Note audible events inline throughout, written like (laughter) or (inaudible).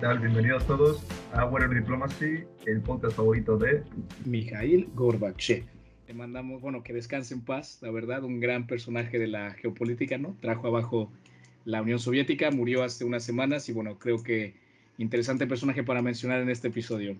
tal? Bienvenidos todos a Warrior Diplomacy, el podcast favorito de Mikhail Gorbachev. Le mandamos, bueno, que descanse en paz, la verdad, un gran personaje de la geopolítica, ¿no? Trajo abajo la Unión Soviética, murió hace unas semanas y bueno, creo que interesante personaje para mencionar en este episodio.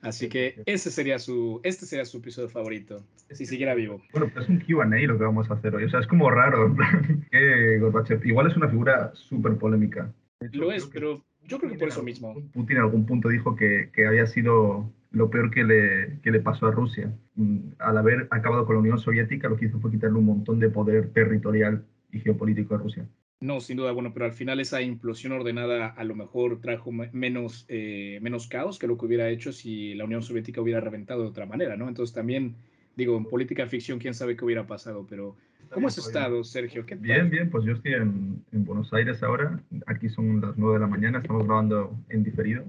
Así que ese sería su, este sería su episodio favorito, si siguiera vivo. Bueno, pues es un Q&A lo que vamos a hacer hoy. O sea, es como raro (laughs) que Gorbachev, igual es una figura súper polémica. Lo es, pero yo creo que por eso mismo. Putin en algún punto dijo que, que había sido lo peor que le, que le, pasó a Rusia. Mm, al haber acabado con la Unión Soviética, lo que hizo fue quitarle un montón de poder territorial y geopolítico a Rusia. No, sin duda, bueno, pero al final esa implosión ordenada a lo mejor trajo menos, eh, menos caos que lo que hubiera hecho si la Unión Soviética hubiera reventado de otra manera, ¿no? Entonces también, digo, en política ficción, quién sabe qué hubiera pasado, pero ¿cómo has estado, Sergio? ¿Qué bien, bien, pues yo estoy en, en, Buenos Aires ahora, aquí son las 9 de la mañana, estamos grabando en diferido.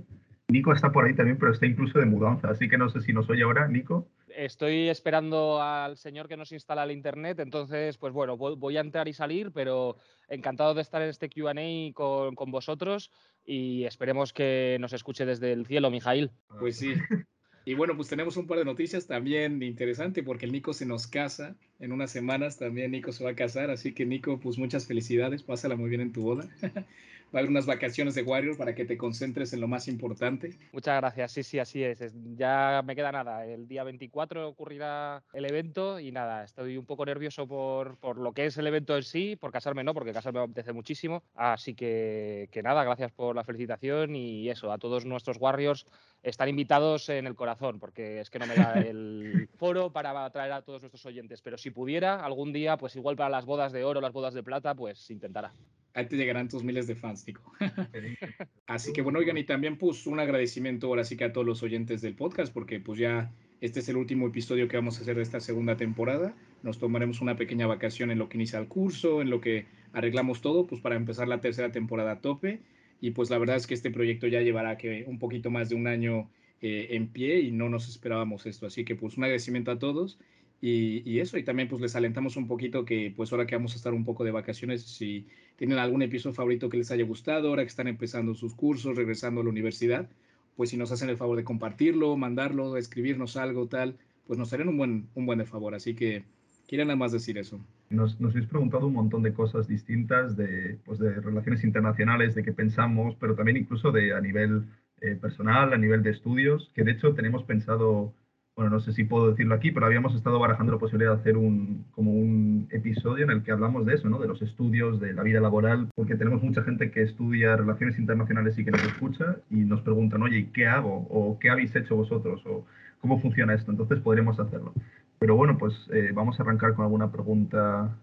Nico está por ahí también, pero está incluso de mudanza, así que no sé si nos oye ahora, Nico estoy esperando al señor que nos instala el internet, entonces, pues bueno, voy a entrar y salir, pero encantado de estar en este QA con, con vosotros y esperemos que nos escuche desde el cielo, Mijail. Pues sí. (laughs) Y bueno, pues tenemos un par de noticias también interesantes porque el Nico se nos casa. En unas semanas también Nico se va a casar. Así que Nico, pues muchas felicidades. Pásala muy bien en tu boda. (laughs) va a haber unas vacaciones de Warrior para que te concentres en lo más importante. Muchas gracias, sí, sí, así es. Ya me queda nada. El día 24 ocurrirá el evento y nada, estoy un poco nervioso por, por lo que es el evento en sí, por casarme no, porque casarme me apetece muchísimo. Así que, que nada, gracias por la felicitación y eso, a todos nuestros Warriors están invitados en el corazón, porque es que no me da (laughs) el foro para atraer a todos nuestros oyentes. Pero si pudiera, algún día, pues igual para las bodas de oro, las bodas de plata, pues intentará ahí te llegarán tus miles de fans, Nico. (laughs) (laughs) Así que bueno, oigan, y también pues un agradecimiento ahora sí que a todos los oyentes del podcast, porque pues ya este es el último episodio que vamos a hacer de esta segunda temporada. Nos tomaremos una pequeña vacación en lo que inicia el curso, en lo que arreglamos todo, pues para empezar la tercera temporada a tope. Y pues la verdad es que este proyecto ya llevará un poquito más de un año eh, en pie y no nos esperábamos esto. Así que pues un agradecimiento a todos y, eso, y también pues les alentamos un poquito que pues ahora que vamos a estar un poco de vacaciones, si tienen algún episodio favorito que les haya gustado, ahora que están empezando sus cursos, regresando a la universidad, pues si nos hacen el favor de compartirlo, mandarlo, escribirnos algo, tal, pues nos harían un buen, un buen favor. Así que quieren nada más decir eso. Nos, nos habéis preguntado un montón de cosas distintas, de, pues de relaciones internacionales, de qué pensamos, pero también incluso de a nivel eh, personal, a nivel de estudios, que de hecho tenemos pensado bueno, no sé si puedo decirlo aquí, pero habíamos estado barajando la posibilidad de hacer un, como un episodio en el que hablamos de eso, ¿no? De los estudios, de la vida laboral, porque tenemos mucha gente que estudia relaciones internacionales y que nos escucha y nos preguntan, oye, ¿qué hago? ¿O qué habéis hecho vosotros? ¿O cómo funciona esto? Entonces podremos hacerlo. Pero bueno, pues eh, vamos a arrancar con alguna pregunta.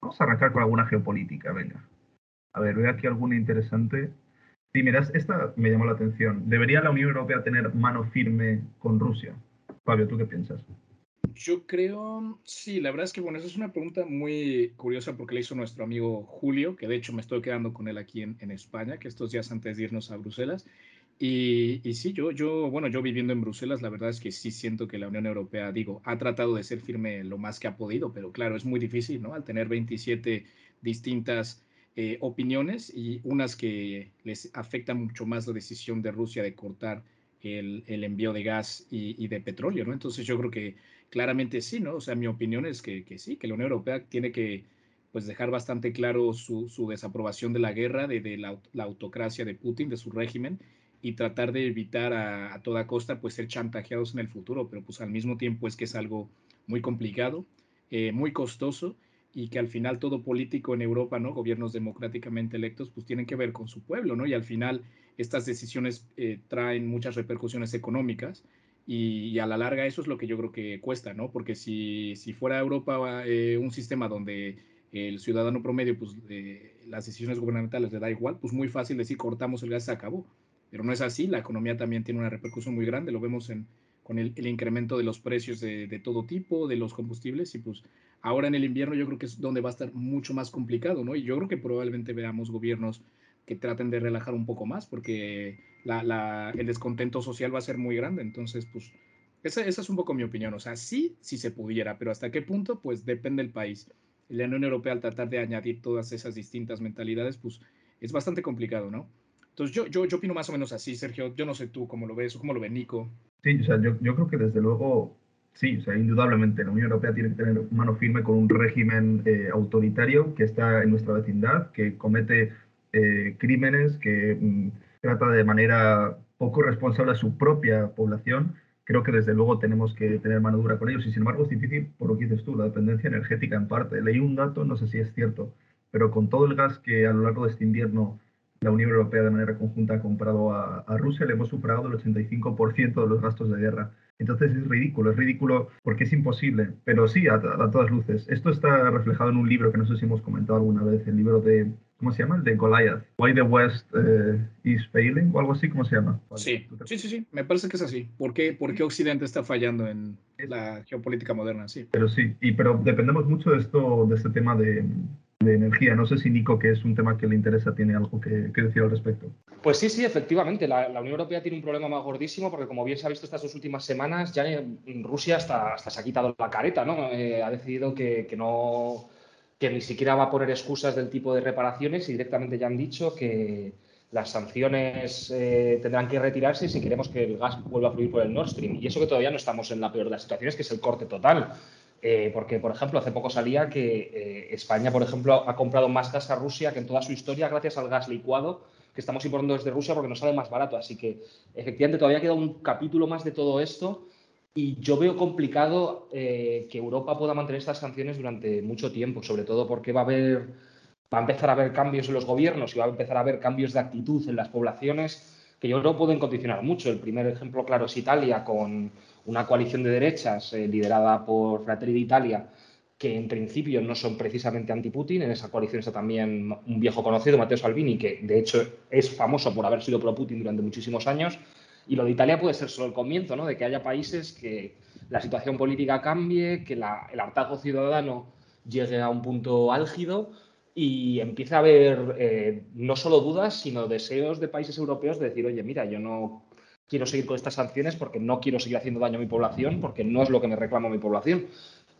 Vamos a arrancar con alguna geopolítica, venga. A ver, veo aquí alguna interesante. Sí, mira, esta me llamó la atención. ¿Debería la Unión Europea tener mano firme con Rusia? Fabio, ¿tú qué piensas? Yo creo, sí, la verdad es que bueno, esa es una pregunta muy curiosa porque la hizo nuestro amigo Julio, que de hecho me estoy quedando con él aquí en, España, que estos días antes de irnos a Bruselas. Y, sí, yo, yo, bueno, yo viviendo en Bruselas, la verdad es que sí siento que la Unión Europea, digo, ha tratado de ser firme lo más que ha podido, pero claro, es muy difícil, ¿no? Al tener 27 distintas eh, opiniones y unas que les afecta mucho más la decisión de Rusia de cortar el, el envío de gas y, de petróleo, ¿no? Entonces yo creo que claramente sí, ¿no? O sea, mi opinión es que, que sí, que la Unión Europea tiene que pues dejar bastante claro su, su desaprobación de la guerra, de, de la, autocracia de Putin, de su régimen, y tratar de evitar a, a, toda costa pues ser chantajeados en el futuro, pero pues al mismo tiempo es que es algo muy complicado, eh, muy costoso, y que al final todo político en Europa, ¿no? Gobiernos democráticamente electos, pues tienen que ver con su pueblo, ¿no? Y al final estas decisiones eh, traen muchas repercusiones económicas y, a la larga eso es lo que yo creo que cuesta, ¿no? Porque si, si fuera Europa eh, un sistema donde el ciudadano promedio, pues eh, las decisiones gubernamentales le da igual, pues muy fácil decir cortamos el gas, se acabó. Pero no es así, la economía también tiene una repercusión muy grande, lo vemos en, con el, incremento de los precios de, de, todo tipo, de los combustibles, y pues ahora en el invierno yo creo que es donde va a estar mucho más complicado, ¿no? Y yo creo que probablemente veamos gobiernos que traten de relajar un poco más, porque la, la, el descontento social va a ser muy grande. Entonces, pues, esa, esa, es un poco mi opinión. O sea, sí, sí se pudiera, pero hasta qué punto, pues depende del país. La Unión Europea, al tratar de añadir todas esas distintas mentalidades, pues es bastante complicado, ¿no? Entonces yo, yo, yo opino más o menos así, Sergio. Yo no sé tú cómo lo ves o cómo lo ve Nico. Sí, o sea, yo, yo creo que desde luego, sí, o sea, indudablemente la Unión Europea tiene que tener mano firme con un régimen eh, autoritario que está en nuestra vecindad, que comete eh, crímenes, que mm, trata de manera poco responsable a su propia población. Creo que desde luego tenemos que tener mano dura con ellos y sin embargo es difícil por lo que dices tú, la dependencia energética en parte. Leí un dato, no sé si es cierto, pero con todo el gas que a lo largo de este invierno la Unión Europea de manera conjunta ha comprado a, Rusia, le hemos superado el 85% de los gastos de guerra. Entonces es ridículo, es ridículo porque es imposible, pero sí, a, todas luces. Esto está reflejado en un libro que no sé si hemos comentado alguna vez, el libro de, ¿cómo se llama? El de Goliath, Why the West eh, is Failing, o algo así, ¿cómo se llama? Sí, sí, sí, sí, me parece que es así. ¿Por qué, ¿Por qué Occidente está fallando en la geopolítica moderna? Sí. Pero sí, y, pero dependemos mucho de, esto, de este tema de de energía. No sé si Nico, que es un tema que le interesa, tiene algo que, decir al respecto. Pues sí, sí, efectivamente. La, Unión Europea tiene un problema más gordísimo porque, como bien se ha visto estas dos últimas semanas, ya Rusia hasta, hasta se ha quitado la careta, ¿no? Eh, ha decidido que, no que ni siquiera va a poner excusas del tipo de reparaciones y directamente ya han dicho que las sanciones eh, tendrán que retirarse si queremos que el gas vuelva a fluir por el Nord Stream. Y eso que todavía no estamos en la peor de las situaciones, que es el corte total. Eh, porque, por ejemplo, hace poco salía que eh, España, por ejemplo, ha comprado más gas a Rusia que en toda su historia gracias al gas licuado que estamos importando desde Rusia porque nos sale más barato. Así que, efectivamente, todavía queda un capítulo más de todo esto y yo veo complicado eh, que Europa pueda mantener estas sanciones durante mucho tiempo, sobre todo porque va a haber, va a empezar a haber cambios en los gobiernos y va a empezar a haber cambios de actitud en las poblaciones que yo creo pueden condicionar mucho. El primer ejemplo claro es Italia con una coalición de derechas eh, liderada por Fratelli d'Italia, que en principio no son precisamente anti-Putin. En esa coalición está también un viejo conocido, Matteo Salvini, que de hecho es famoso por haber sido pro-Putin durante muchísimos años. Y lo de Italia puede ser solo el comienzo, ¿no? De que haya países que la situación política cambie, que el hartazgo ciudadano llegue a un punto álgido y empiece a haber eh, no solo dudas, sino deseos de países europeos de decir, oye, mira, yo no quiero seguir con estas sanciones porque no quiero seguir haciendo daño a mi población, porque no es lo que me reclama mi población.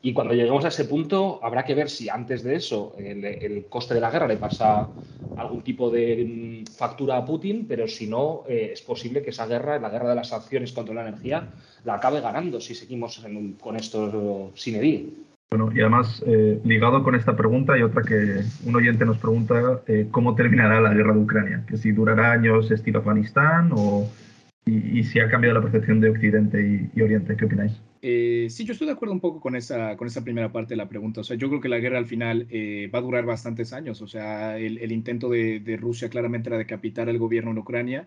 Y cuando lleguemos a ese punto, habrá que ver si antes de eso el, coste de la guerra le pasa algún tipo de mm, factura a Putin, pero si no, eh, es posible que esa guerra, la guerra de las sanciones contra la energía, la acabe ganando si seguimos con esto sin herir. Bueno, y además, eh, ligado con esta pregunta, hay otra que un oyente nos pregunta, eh, ¿cómo terminará la guerra de Ucrania? ¿Que si durará años estilo Afganistán o y, si ha cambiado la percepción de Occidente y, Oriente. ¿Qué opináis? Eh, sí, yo estoy de acuerdo un poco con esa, con esa primera parte de la pregunta. O sea, yo creo que la guerra al final eh, va a durar bastantes años. O sea, el, intento de, de, Rusia claramente era decapitar al gobierno en Ucrania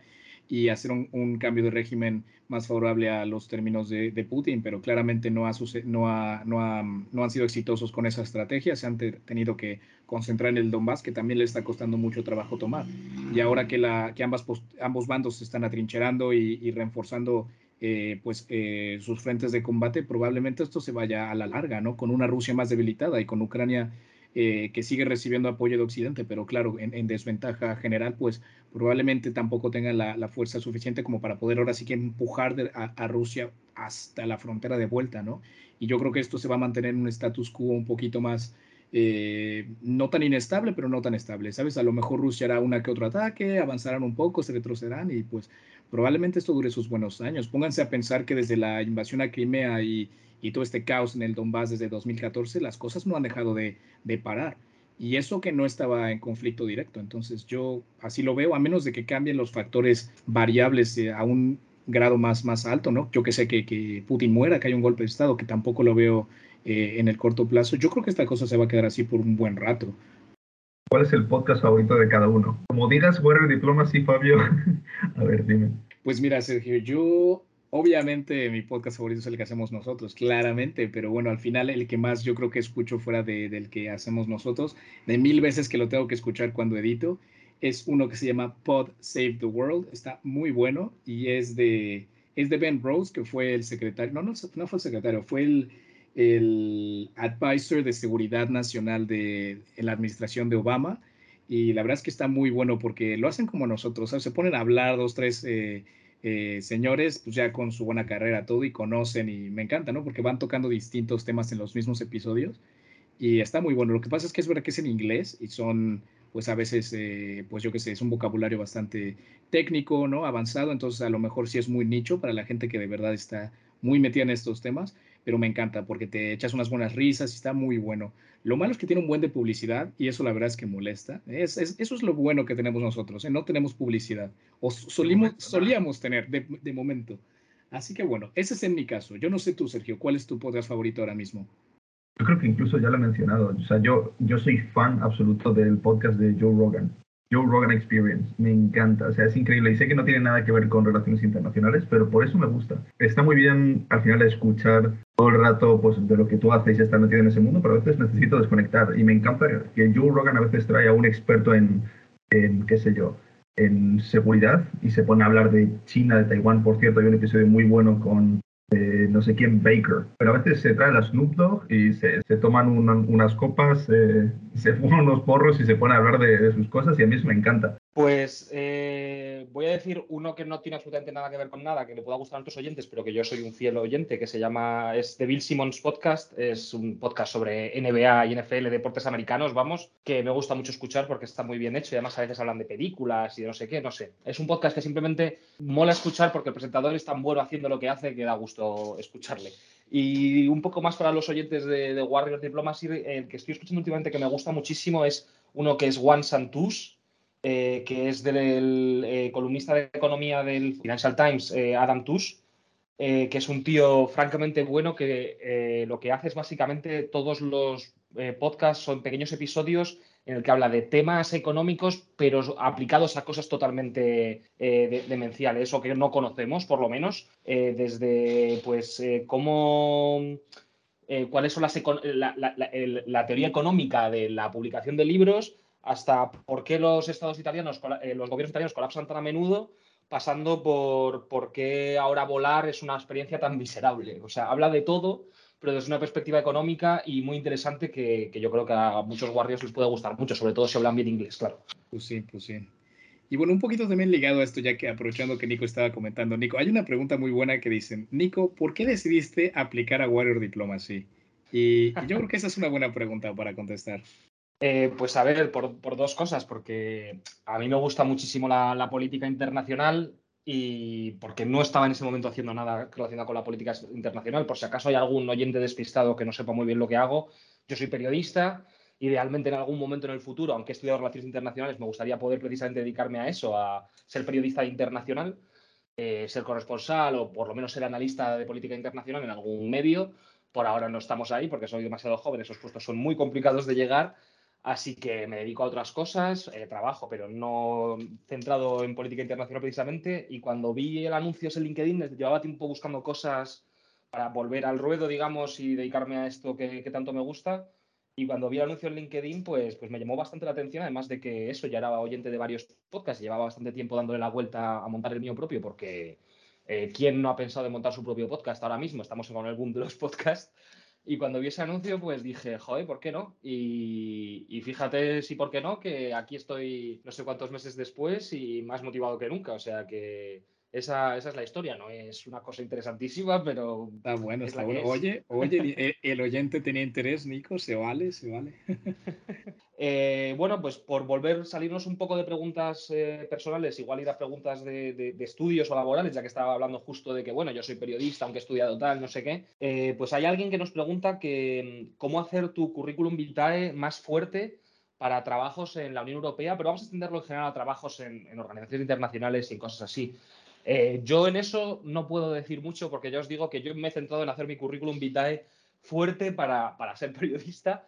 y hacer un, cambio de régimen más favorable a los términos de, Putin, pero claramente no, ha, no, no, no, han sido exitosos con esa estrategia, se han tenido que concentrar en el Donbass, que también le está costando mucho trabajo tomar. Y ahora que, la, que ambos bandos se están atrincherando y, reforzando eh, pues, eh, sus frentes de combate, probablemente esto se vaya a la larga, ¿no? Con una Rusia más debilitada y con Ucrania eh, que sigue recibiendo apoyo de Occidente, pero claro, en, desventaja general, pues probablemente tampoco tenga la, fuerza suficiente como para poder ahora sí que empujar a, Rusia hasta la frontera de vuelta, ¿no? Y yo creo que esto se va a mantener en un status quo un poquito más, eh, no tan inestable, pero no tan estable, ¿sabes? A lo mejor Rusia hará una que otro ataque, avanzarán un poco, se retrocederán y pues probablemente esto dure sus buenos años. Pónganse a pensar que desde la invasión a Crimea y y todo este caos en el Donbass desde 2014, las cosas no han dejado de, parar. Y eso que no estaba en conflicto directo. Entonces yo así lo veo, a menos de que cambien los factores variables eh, a un grado más, más alto, ¿no? Yo que sé que, que Putin muera, que haya un golpe de Estado, que tampoco lo veo eh, en el corto plazo. Yo creo que esta cosa se va a quedar así por un buen rato. ¿Cuál es el podcast favorito de cada uno? Como digas Warrior Diplomacy, Fabio. (laughs) a ver, dime. Pues mira, Sergio, yo Obviamente mi podcast favorito es el que hacemos nosotros, claramente, pero bueno, al final el que más yo creo que escucho fuera de, del que hacemos nosotros, de mil veces que lo tengo que escuchar cuando edito, es uno que se llama Pod Save the World, está muy bueno y es de, es de Ben Rose, que fue el secretario, no, no, no fue el secretario, fue el, el advisor de seguridad nacional de la administración de Obama y la verdad es que está muy bueno porque lo hacen como nosotros, se ponen a hablar dos, tres... Eh, eh, señores, pues ya con su buena carrera todo y conocen y me encanta, ¿no? Porque van tocando distintos temas en los mismos episodios y está muy bueno. Lo que pasa es que es verdad que es en inglés y son pues a veces, eh, pues yo qué sé, es un vocabulario bastante técnico, ¿no? Avanzado, entonces a lo mejor sí es muy nicho para la gente que de verdad está muy metida en estos temas, pero me encanta porque te echas unas buenas risas y está muy bueno. Lo malo es que tiene un buen de publicidad y eso la verdad es que molesta. Es, eso es lo bueno que tenemos nosotros, ¿eh? no tenemos publicidad, o solimos, solíamos tener de, de momento. Así que bueno, ese es en mi caso. Yo no sé tú, Sergio, ¿cuál es tu podcast favorito ahora mismo? Yo creo que incluso ya lo he mencionado. O sea, yo, yo soy fan absoluto del podcast de Joe Rogan. Joe Rogan Experience. Me encanta. O sea, es increíble. Y sé que no tiene nada que ver con relaciones internacionales, pero por eso me gusta. Está muy bien al final escuchar todo el rato pues, de lo que tú haces y estar metido en ese mundo, pero a veces necesito desconectar. Y me encanta que Joe Rogan a veces trae a un experto en, en qué sé yo, en seguridad y se pone a hablar de China, de Taiwán. Por cierto, hay un episodio muy bueno con eh, no sé quién, Baker. Pero a veces se trae la Snoop Dogg y se, toman unas copas, eh, se (laughs) fuman unos porros y se pone a hablar de, de, sus cosas y a mí eso me encanta. Pues eh, voy a decir uno que no tiene absolutamente nada que ver con nada, que le pueda gustar a otros oyentes, pero que yo soy un fiel oyente, que se llama, es The Bill Simmons Podcast, es un podcast sobre NBA y NFL, deportes americanos, vamos, que me gusta mucho escuchar porque está muy bien hecho y además a veces hablan de películas y de no sé qué, no sé. Es un podcast que simplemente mola escuchar porque el presentador es tan bueno haciendo lo que hace que da gusto escucharle. Y un poco más para los oyentes de, de Warriors Diplomacy, el que estoy escuchando últimamente que me gusta muchísimo es uno que es One and eh, que es del eh, columnista de economía del Financial Times, eh, Adam Tush, que es un tío francamente bueno que lo que hace es básicamente todos los podcasts son pequeños episodios en el que habla de temas económicos, pero aplicados a cosas totalmente demenciales o que no conocemos, por lo menos, desde pues cómo cuáles son las la, la, teoría económica de la publicación de libros hasta por qué los estados italianos, eh, los gobiernos italianos colapsan tan a menudo, pasando por por qué ahora volar es una experiencia tan miserable. O sea, habla de todo, pero desde una perspectiva económica y muy interesante que, que yo creo que a muchos guardias les puede gustar mucho, sobre todo si hablan bien inglés, claro. Pues sí, pues sí. Y bueno, un poquito también ligado a esto, ya que aprovechando que Nico estaba comentando, Nico, hay una pregunta muy buena que dicen, Nico, ¿por qué decidiste aplicar a Warrior Diplomacy? Y, y yo creo que esa es una buena pregunta para contestar. Eh, pues a ver, por, dos cosas, porque a mí me gusta muchísimo la, política internacional y porque no estaba en ese momento haciendo nada relacionado con la política internacional. Por si acaso hay algún oyente despistado que no sepa muy bien lo que hago, yo soy periodista. Idealmente en algún momento en el futuro, aunque he estudiado relaciones internacionales, me gustaría poder precisamente dedicarme a eso, a ser periodista internacional, eh, ser corresponsal o por lo menos ser analista de política internacional en algún medio. Por ahora no estamos ahí porque soy demasiado joven, esos puestos son muy complicados de llegar Así que me dedico a otras cosas, eh, trabajo, pero no centrado en política internacional precisamente. Y cuando vi el anuncio en LinkedIn, llevaba tiempo buscando cosas para volver al ruedo, digamos, y dedicarme a esto que, tanto me gusta. Y cuando vi el anuncio en LinkedIn, pues, pues me llamó bastante la atención, además de que eso ya era oyente de varios podcasts, llevaba bastante tiempo dándole la vuelta a montar el mío propio, porque eh, ¿quién no ha pensado en montar su propio podcast ahora mismo? Estamos con el boom de los (laughs) podcasts. Y cuando vi ese anuncio, pues dije, joder, ¿por qué no? Y, y, fíjate si por qué no, que aquí estoy no sé cuántos meses después y más motivado que nunca. O sea que esa, esa, es la historia, ¿no? Es una cosa interesantísima, pero. Está bueno, está bueno. Oye, oye, eh, el, oyente tenía interés, Nico, se vale, se vale. (laughs) eh, bueno, pues por volver, salirnos un poco de preguntas eh, personales, igual ir a preguntas de, de, de, estudios o laborales, ya que estaba hablando justo de que, bueno, yo soy periodista, aunque he estudiado tal, no sé qué. Eh, pues hay alguien que nos pregunta que cómo hacer tu currículum vitae más fuerte para trabajos en la Unión Europea, pero vamos a extenderlo en general a trabajos en, en organizaciones internacionales y cosas así. Eh, yo en eso no puedo decir mucho porque ya os digo que yo me he centrado en hacer mi currículum vitae fuerte para, para ser (laughs) periodista,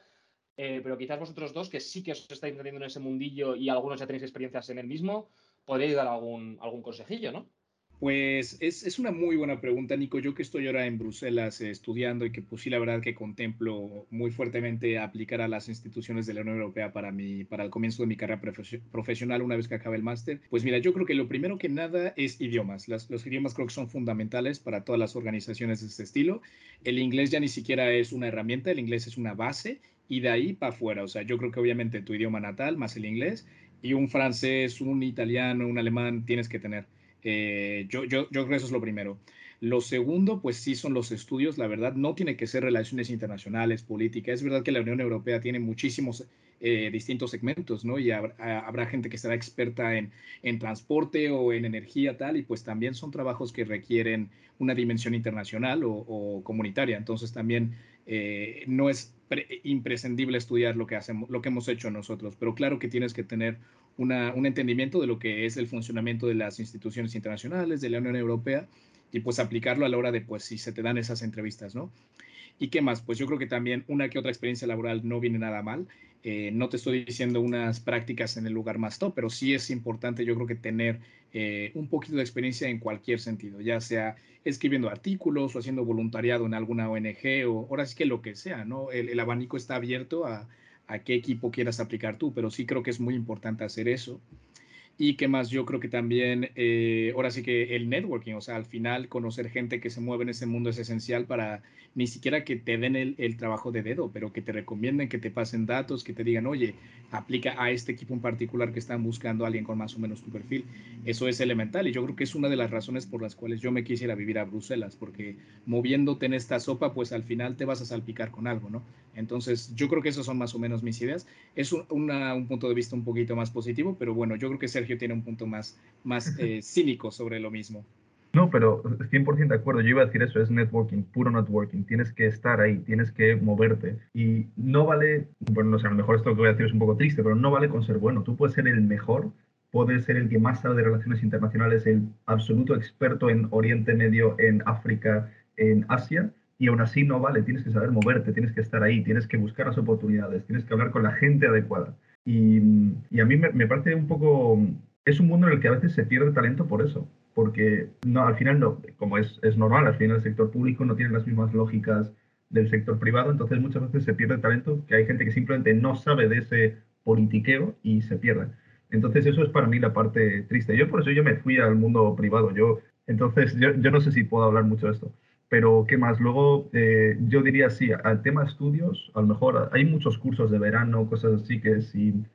eh, pero quizás vosotros dos, que sí que os estáis metiendo en ese mundillo y algunos ya tenéis experiencias en el mismo, podríais dar algún, algún consejillo, ¿no? Pues es, es, una muy buena pregunta, Nico. Yo que estoy ahora en Bruselas eh, estudiando y que pues sí, la verdad que contemplo muy fuertemente aplicar a las instituciones de la Unión Europea para, mi, para el comienzo de mi carrera profesional una vez que acabe el máster. Pues mira, yo creo que lo primero que nada es idiomas. Los idiomas creo que son fundamentales para todas las organizaciones de este estilo. El inglés ya ni siquiera es una herramienta, el inglés es una base y de ahí para afuera. O sea, yo creo que obviamente tu idioma natal más el inglés y un francés, un italiano, un alemán tienes que tener. Eh, yo, yo, yo creo que eso es lo primero. Lo segundo, pues sí son los estudios, la verdad, no tiene que ser relaciones internacionales, política. Es verdad que la Unión Europea tiene muchísimos eh, distintos segmentos, ¿no? Y habrá, gente que será experta en, en, transporte o en energía tal, y pues también son trabajos que requieren una dimensión internacional o, o comunitaria. Entonces también eh, no es imprescindible estudiar lo que, hacemos, lo que hemos hecho nosotros, pero claro que tienes que tener una, un entendimiento de lo que es el funcionamiento de las instituciones internacionales, de la Unión Europea, y pues aplicarlo a la hora de, pues, si se te dan esas entrevistas, ¿no? ¿Y qué más? Pues yo creo que también una que otra experiencia laboral no viene nada mal. Eh, no te estoy diciendo unas prácticas en el lugar más top, pero sí es importante yo creo que tener eh, un poquito de experiencia en cualquier sentido, ya sea escribiendo artículos o haciendo voluntariado en alguna ONG o ahora sí que lo que sea, ¿no? El, abanico está abierto a, a qué equipo quieras aplicar tú, pero sí creo que es muy importante hacer eso. Y qué más, yo creo que también, eh, ahora sí que el networking, o sea, al final conocer gente que se mueve en ese mundo es esencial para ni siquiera que te den el, el, trabajo de dedo, pero que te recomienden, que te pasen datos, que te digan, oye, aplica a este equipo en particular que están buscando a alguien con más o menos tu perfil. Eso es elemental y yo creo que es una de las razones por las cuales yo me quisiera vivir a Bruselas, porque moviéndote en esta sopa, pues al final te vas a salpicar con algo, ¿no? Entonces, yo creo que esas son más o menos mis ideas. Es un, un punto de vista un poquito más positivo, pero bueno, yo creo que Sergio tiene un punto más, más eh, (laughs) cínico sobre lo mismo. No, pero 100% de acuerdo. Yo iba a decir eso, es networking, puro networking. Tienes que estar ahí, tienes que moverte. Y no vale, bueno, no sé, a lo mejor esto que voy a decir es un poco triste, pero no vale con ser bueno. Tú puedes ser el mejor, puedes ser el que más sabe de relaciones internacionales, el absoluto experto en Oriente Medio, en África, en Asia, y aún así no vale. Tienes que saber moverte, tienes que estar ahí, tienes que buscar las oportunidades, tienes que hablar con la gente adecuada. Y, a mí me, me parece un poco, es un mundo en el que a veces se pierde talento por eso porque no, al final, no, como es, es normal, al final el sector público no tiene las mismas lógicas del sector privado, entonces muchas veces se pierde talento, que hay gente que simplemente no sabe de ese politiqueo y se pierde. Entonces eso es para mí la parte triste. Yo por eso yo me fui al mundo privado. Yo, entonces yo, yo no sé si puedo hablar mucho de esto. Pero ¿qué más? Luego eh, yo diría sí, al tema estudios, a lo mejor hay muchos cursos de verano, cosas así que si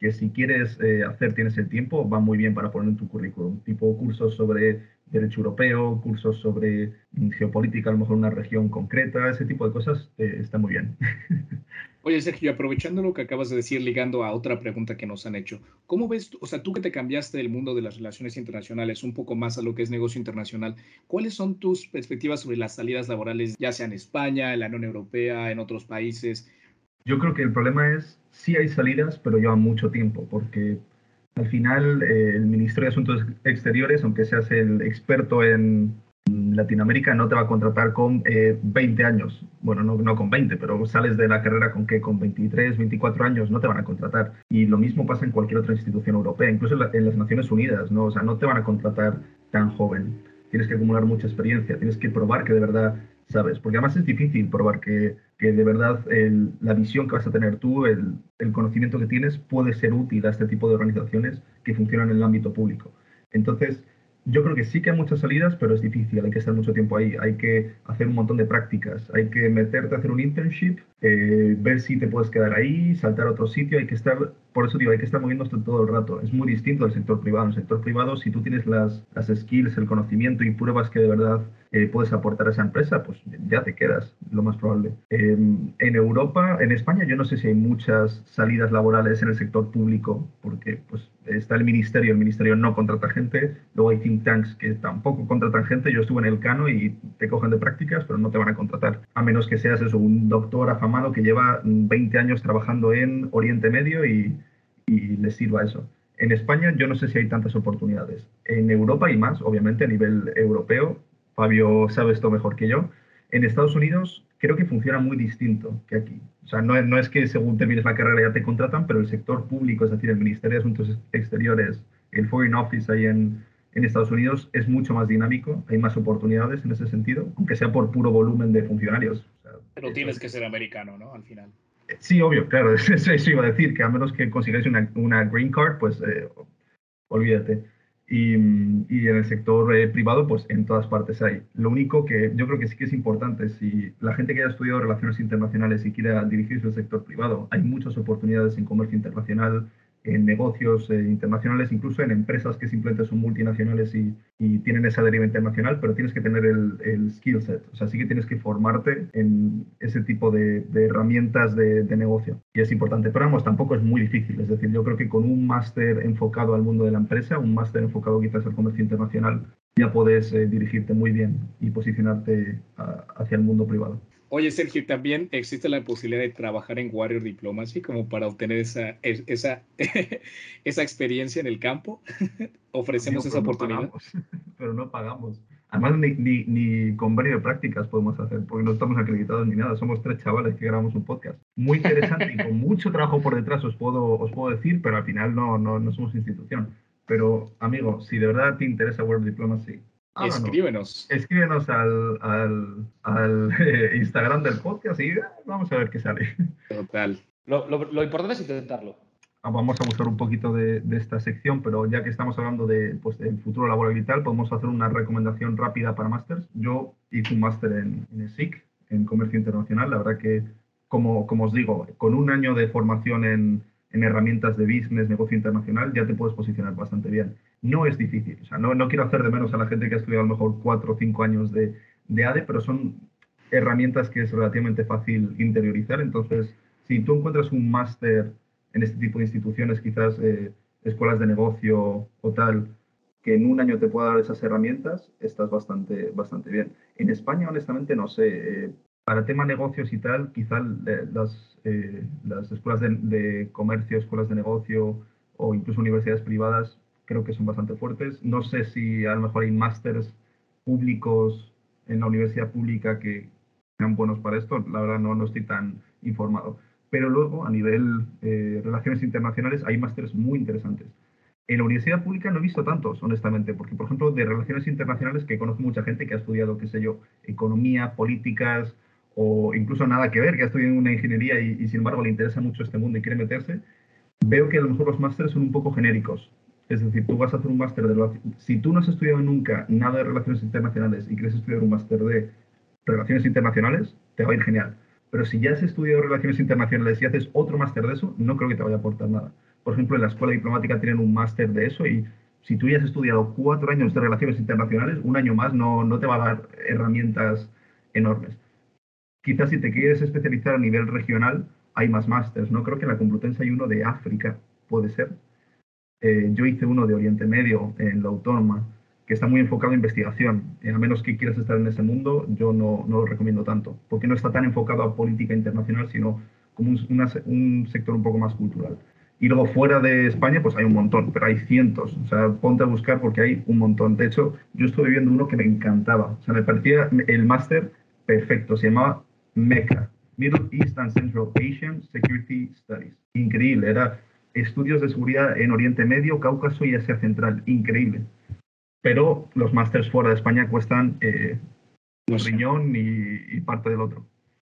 que si quieres eh, hacer, tienes el tiempo, va muy bien para poner en tu currículum. Tipo cursos sobre derecho europeo, cursos sobre mm, geopolítica, a lo mejor una región concreta, ese tipo de cosas eh, está muy bien. (laughs) Oye, Sergio, aprovechando lo que acabas de decir, ligando a otra pregunta que nos han hecho, ¿cómo ves, o sea, tú que te cambiaste del mundo de las relaciones internacionales un poco más a lo que es negocio internacional, ¿cuáles son tus perspectivas sobre las salidas laborales, ya sea en España, en la Unión Europea, en otros países? Yo creo que el problema es, sí hay salidas, pero lleva mucho tiempo, porque al final eh, el Ministerio de Asuntos Exteriores, aunque seas el experto en Latinoamérica, no te va a contratar con 20 eh, años. Bueno, no, no, con 20, pero sales de la carrera con que con 23, 24 años no te van a contratar. Y lo mismo pasa en cualquier otra institución europea, incluso en, las Naciones Unidas, ¿no? O sea, no te van a contratar tan joven. Tienes que acumular mucha experiencia, tienes que probar que de verdad sabes, porque además es difícil probar que, que de verdad el, la visión que vas a tener tú, el, conocimiento que tienes, puede ser útil a este tipo de organizaciones que funcionan en el ámbito público. Entonces, yo creo que sí que hay muchas salidas, pero es difícil, hay que estar mucho tiempo ahí, hay que hacer un montón de prácticas, hay que meterte a hacer un internship, eh, ver si te puedes quedar ahí, saltar a otro sitio, hay que estar, por eso digo, hay que estar moviéndose todo el rato. Es muy distinto del sector privado. En el sector privado, si tú tienes las, las skills, el conocimiento y pruebas que de verdad eh, puedes aportar a esa empresa, pues ya te quedas, lo más probable. Eh, en Europa, en España, yo no sé si hay muchas salidas laborales en el sector público, porque pues está el ministerio, el ministerio no contrata gente, luego hay think tanks que tampoco contratan gente, yo estuve en el Cano y te cogen de prácticas, pero no te van a contratar, a menos que seas eso, un doctor afamado que lleva 20 años trabajando en Oriente Medio y, y les sirva eso. En España yo no sé si hay tantas oportunidades. En Europa hay más, obviamente a nivel europeo, Fabio sabe esto mejor que yo. En Estados Unidos creo que funciona muy distinto que aquí. O sea, no, no, es que según termines la carrera ya te contratan, pero el sector público, es decir, el Ministerio de Asuntos Exteriores, el Foreign Office ahí en, en Estados Unidos es mucho más dinámico, hay más oportunidades en ese sentido, aunque sea por puro volumen de funcionarios. pero tienes que ser americano, ¿no? Al final. Sí, obvio, claro, (laughs) eso, iba a decir, que a menos que consigáis una, una green card, pues eh, olvídate. Y, y, en el sector eh, privado, pues en todas partes hay. Lo único que yo creo que sí que es importante, si la gente que haya estudiado relaciones internacionales y quiera dirigirse al sector privado, hay muchas oportunidades en comercio internacional, en negocios eh, internacionales, incluso en empresas que simplemente son multinacionales y, tienen esa deriva internacional, pero tienes que tener el, skill set. O sea, sí que tienes que formarte en ese tipo de, herramientas de, negocio. Y es importante. Pero vamos, tampoco es muy difícil. Es decir, yo creo que con un máster enfocado al mundo de la empresa, un máster enfocado quizás al comercio internacional, ya puedes eh, dirigirte muy bien y posicionarte hacia el mundo privado. Oye, Sergio, también existe la posibilidad de trabajar en Warrior Diplomacy como para obtener esa, esa, (laughs) esa experiencia en el campo. (laughs) Ofrecemos esa oportunidad. (laughs) pero no pagamos. Además, ni, ni, ni, convenio de prácticas podemos hacer, porque no estamos acreditados ni nada. Somos tres chavales que grabamos un podcast. Muy interesante y con mucho trabajo por detrás, os puedo, os puedo decir, pero al final no, no, no somos institución. Pero, amigo, si de verdad te interesa Warrior Diplomacy, Escríbenos. Escríbenos al, al, al Instagram del podcast y vamos a ver qué sale. Total. Lo, lo, importante es intentarlo. Ah, vamos a buscar un poquito de, de, esta sección, pero ya que estamos hablando de, pues, del futuro laboral y tal, podemos hacer una recomendación rápida para másters. Yo hice un máster en, en SIC, en Comercio Internacional. La verdad que, como, como os digo, con un año de formación en, en herramientas de business, negocio internacional, ya te puedes posicionar bastante bien. No es difícil, o sea, no, no quiero hacer de menos a la gente que ha estudiado a lo mejor cuatro o cinco años de, de ADE, pero son herramientas que es relativamente fácil interiorizar. Entonces, si tú encuentras un máster en este tipo de instituciones, quizás eh, escuelas de negocio o tal, que en un año te pueda dar esas herramientas, estás bastante, bastante bien. En España, honestamente, no sé. Eh, para tema negocios y tal, quizás eh, las, las escuelas de, comercio, escuelas de negocio o incluso universidades privadas creo que son bastante fuertes. No sé si a lo mejor hay másteres públicos en la universidad pública que sean buenos para esto. La verdad no, no estoy tan informado. Pero luego, a nivel eh, relaciones internacionales, hay másteres muy interesantes. En la universidad pública no he visto tantos, honestamente, porque, por ejemplo, de relaciones internacionales, que conozco mucha gente que ha estudiado, qué sé yo, economía, políticas, o incluso nada que ver, que ha estudiado una ingeniería y, sin embargo le interesa mucho este mundo y quiere meterse, veo que a lo mejor los másteres son un poco genéricos. Es decir, tú vas a hacer un máster de... Si tú no has estudiado nunca nada de relaciones internacionales y quieres estudiar un máster de relaciones internacionales, te va a ir genial. Pero si ya has estudiado relaciones internacionales y haces otro máster de eso, no creo que te vaya a aportar nada. Por ejemplo, en la escuela diplomática tienen un máster de eso y si tú ya has estudiado cuatro años de relaciones internacionales, un año más no, no te va a dar herramientas enormes. Quizás si te quieres especializar a nivel regional, hay más másters, ¿no? Creo que en la Complutense hay uno de África, puede ser. Eh, yo hice uno de Oriente Medio en la Autónoma, que está muy enfocado en investigación. Eh, a menos que quieras estar en ese mundo, yo no, no, lo recomiendo tanto, porque no está tan enfocado a política internacional, sino como un, un, sector un poco más cultural. Y luego fuera de España, pues hay un montón, pero hay cientos. O sea, ponte a buscar porque hay un montón. De hecho, yo estuve viendo uno que me encantaba. O sea, me parecía el máster perfecto. Se llamaba MECA, Middle East and Central Asian Security Studies. Increíble, era estudios de seguridad en Oriente Medio, Cáucaso y Asia Central. Increíble. Pero los másters fuera de España cuestan eh, un riñón y, parte del otro.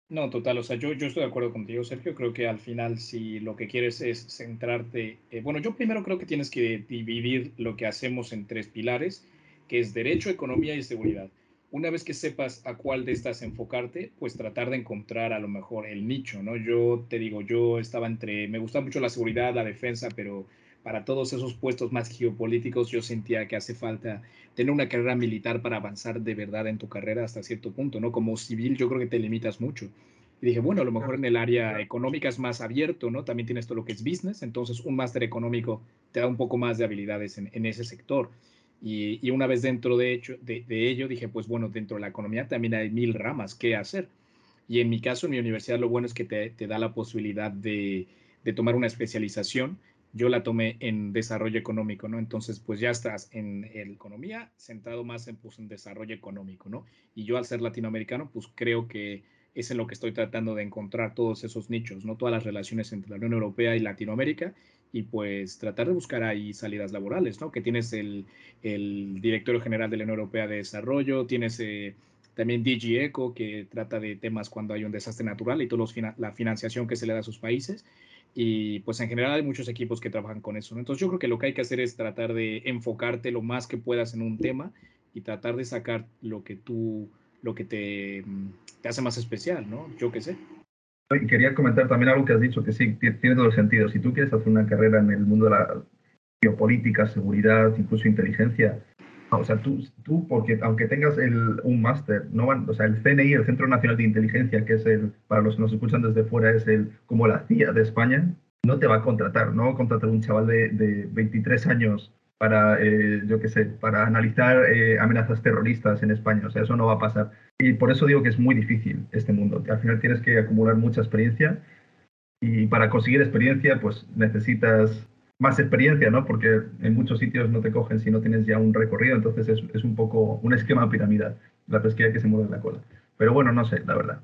No, total, o sea, yo, yo estoy de acuerdo contigo, Sergio. Creo que al final, si lo que quieres es centrarte, eh, bueno, yo primero creo que tienes que dividir lo que hacemos en tres pilares, que es derecho, economía y seguridad una vez que sepas a cuál de estas enfocarte, pues tratar de encontrar a lo mejor el nicho, ¿no? Yo te digo, yo estaba entre, me gusta mucho la seguridad, la defensa, pero para todos esos puestos más geopolíticos yo sentía que hace falta tener una carrera militar para avanzar de verdad en tu carrera hasta cierto punto, ¿no? Como civil yo creo que te limitas mucho. Y dije, bueno, a lo mejor en el área económica es más abierto, ¿no? También tienes todo lo que es business, entonces un máster económico te da un poco más de habilidades en, en ese sector. Y, una vez dentro de, hecho, de, ello, dije, pues bueno, dentro de la economía también hay mil ramas que hacer. Y en mi caso, en mi universidad, lo bueno es que te, da la posibilidad de, tomar una especialización. Yo la tomé en desarrollo económico, ¿no? Entonces, pues ya estás en, economía, centrado más en, pues, en desarrollo económico, ¿no? Y yo al ser latinoamericano, pues creo que es en lo que estoy tratando de encontrar todos esos nichos, ¿no? Todas las relaciones entre la Unión Europea y Latinoamérica y pues tratar de buscar ahí salidas laborales, ¿no? Que tienes el, el directorio general de la Unión Europea de Desarrollo, tienes eh, también DG que trata de temas cuando hay un desastre natural y toda la financiación que se le da a sus países. Y pues en general hay muchos equipos que trabajan con eso. ¿no? Entonces yo creo que lo que hay que hacer es tratar de enfocarte lo más que puedas en un tema y tratar de sacar lo que tú, lo que te, te hace más especial, ¿no? Yo qué sé. Y quería comentar también algo que has dicho, que sí, tiene todo el sentido. Si tú quieres hacer una carrera en el mundo de la geopolítica, seguridad, incluso inteligencia, o sea, tú, tú porque aunque tengas el, un máster, no van, o sea, el CNI, el Centro Nacional de Inteligencia, que es el, para los que nos escuchan desde fuera, es el como la CIA de España, no te va a contratar, no va a contratar un chaval de, de 23 años para, eh, yo qué sé, para analizar eh, amenazas terroristas en España. O sea, eso no va a pasar. Y por eso digo que es muy difícil este mundo. Al final tienes que acumular mucha experiencia y para conseguir experiencia, pues necesitas más experiencia, ¿no? Porque en muchos sitios no te cogen si no tienes ya un recorrido, entonces es, es un poco un esquema piramidal, la pesquilla que se mueve en la cola. Pero bueno, no sé, la verdad.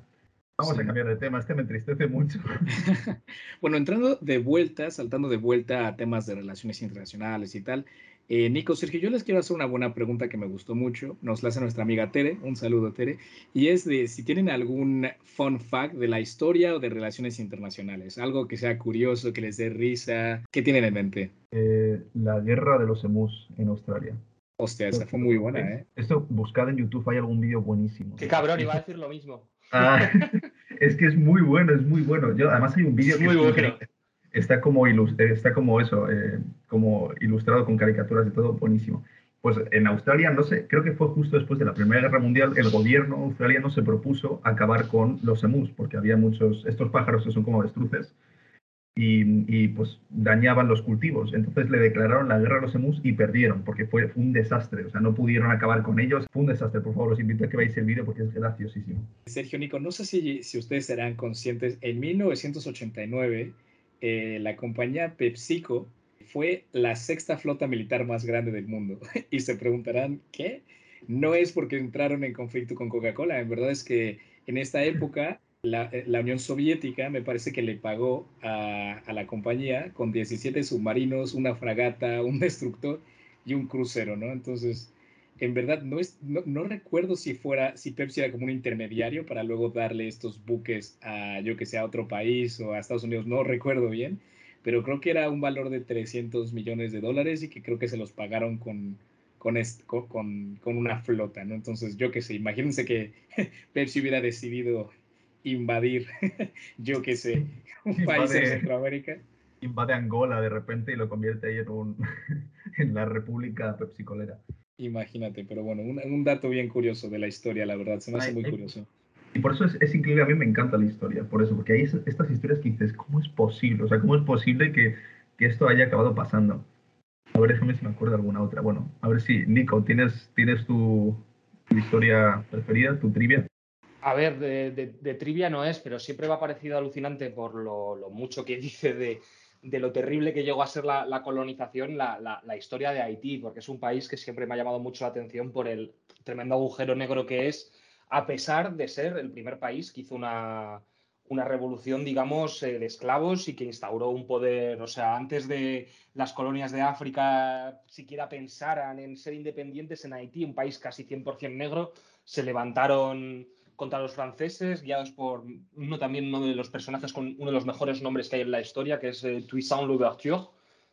Vamos a cambiar de tema, este me entristece mucho. (laughs) bueno, entrando de vuelta, saltando de vuelta a temas de relaciones internacionales y tal, eh, Nico, Sergio, yo les quiero hacer una buena pregunta que me gustó mucho. Nos la hace nuestra amiga Tere. Un saludo, Tere. Y es de si tienen algún fun fact de la historia o de relaciones internacionales. Algo que sea curioso, que les dé risa. ¿Qué tienen en mente? Eh, la guerra de los emus en Australia. Hostia, esa fue muy buena, ¿eh? Esto, buscad en YouTube, hay algún vídeo buenísimo. Qué cabrón, iba a (laughs) decir lo mismo. Ah, (laughs) es que es muy bueno, es muy bueno. Yo, además hay un vídeo que muy bueno. está como, está como eso, eh, como ilustrado con caricaturas y todo, buenísimo. Pues en Australia, no sé, creo que fue justo después de la Primera Guerra Mundial, el gobierno australiano se propuso acabar con los emus, porque había muchos, estos pájaros que son como avestruces, y, pues dañaban los cultivos. Entonces le declararon la guerra a los emus y perdieron, porque fue, un desastre. O sea, no pudieron acabar con ellos. Fue un desastre. Por favor, os invito a que veáis el vídeo porque es graciosísimo. Sergio Nico, no sé si, si ustedes serán conscientes, en 1989 eh, la compañía PepsiCo fue la sexta flota militar más grande del mundo. (laughs) y se preguntarán, ¿qué? No es porque entraron en conflicto con Coca-Cola, en verdad es que en esta época eh, la, Unión Soviética me parece que le pagó a, la compañía con 17 submarinos, una fragata, un destructor y un crucero, ¿no? Entonces, en verdad, no, es, no, recuerdo si fuera, si Pepsi era como un intermediario para luego darle estos buques a, yo que sé, a otro país o a Estados Unidos, no recuerdo bien, pero creo que era un valor de 300 millones de dólares y que creo que se los pagaron con, con, con, con una flota, ¿no? Entonces, yo que sé, imagínense que (laughs) Pepsi hubiera decidido invadir, (laughs) yo qué sé, (laughs) un país en Centroamérica. Invade Angola de repente y lo convierte ahí en, un, (laughs) en la República Pepsicolera. Imagínate, pero bueno, un, dato bien curioso de la historia, la verdad, se me hace muy curioso. Y por eso es, es, increíble, a mí me encanta la historia, por eso, porque hay estas historias que dices, ¿cómo es posible? O sea, ¿cómo es posible que, que esto haya acabado pasando? A ver, déjame si me acuerdo de alguna otra. Bueno, a ver si, Nico, ¿tienes, tienes tu, tu historia preferida, tu trivia? A ver, de, trivia no es, pero siempre me ha parecido alucinante por lo, mucho que (laughs) dice de, lo terrible que llegó a ser la, colonización, la, historia de Haití, porque es un país que siempre me ha llamado mucho la atención por el tremendo agujero negro que es, a pesar de ser el primer país que hizo una, revolución, digamos, eh, de esclavos y que instauró un poder, o sea, antes de las colonias de África siquiera pensaran en ser independientes en Haití, un país casi 100% negro, se levantaron contra los franceses, guiados por uno también uno de los personajes con uno de los mejores nombres que hay en la historia, que es eh, Toussaint Louverture.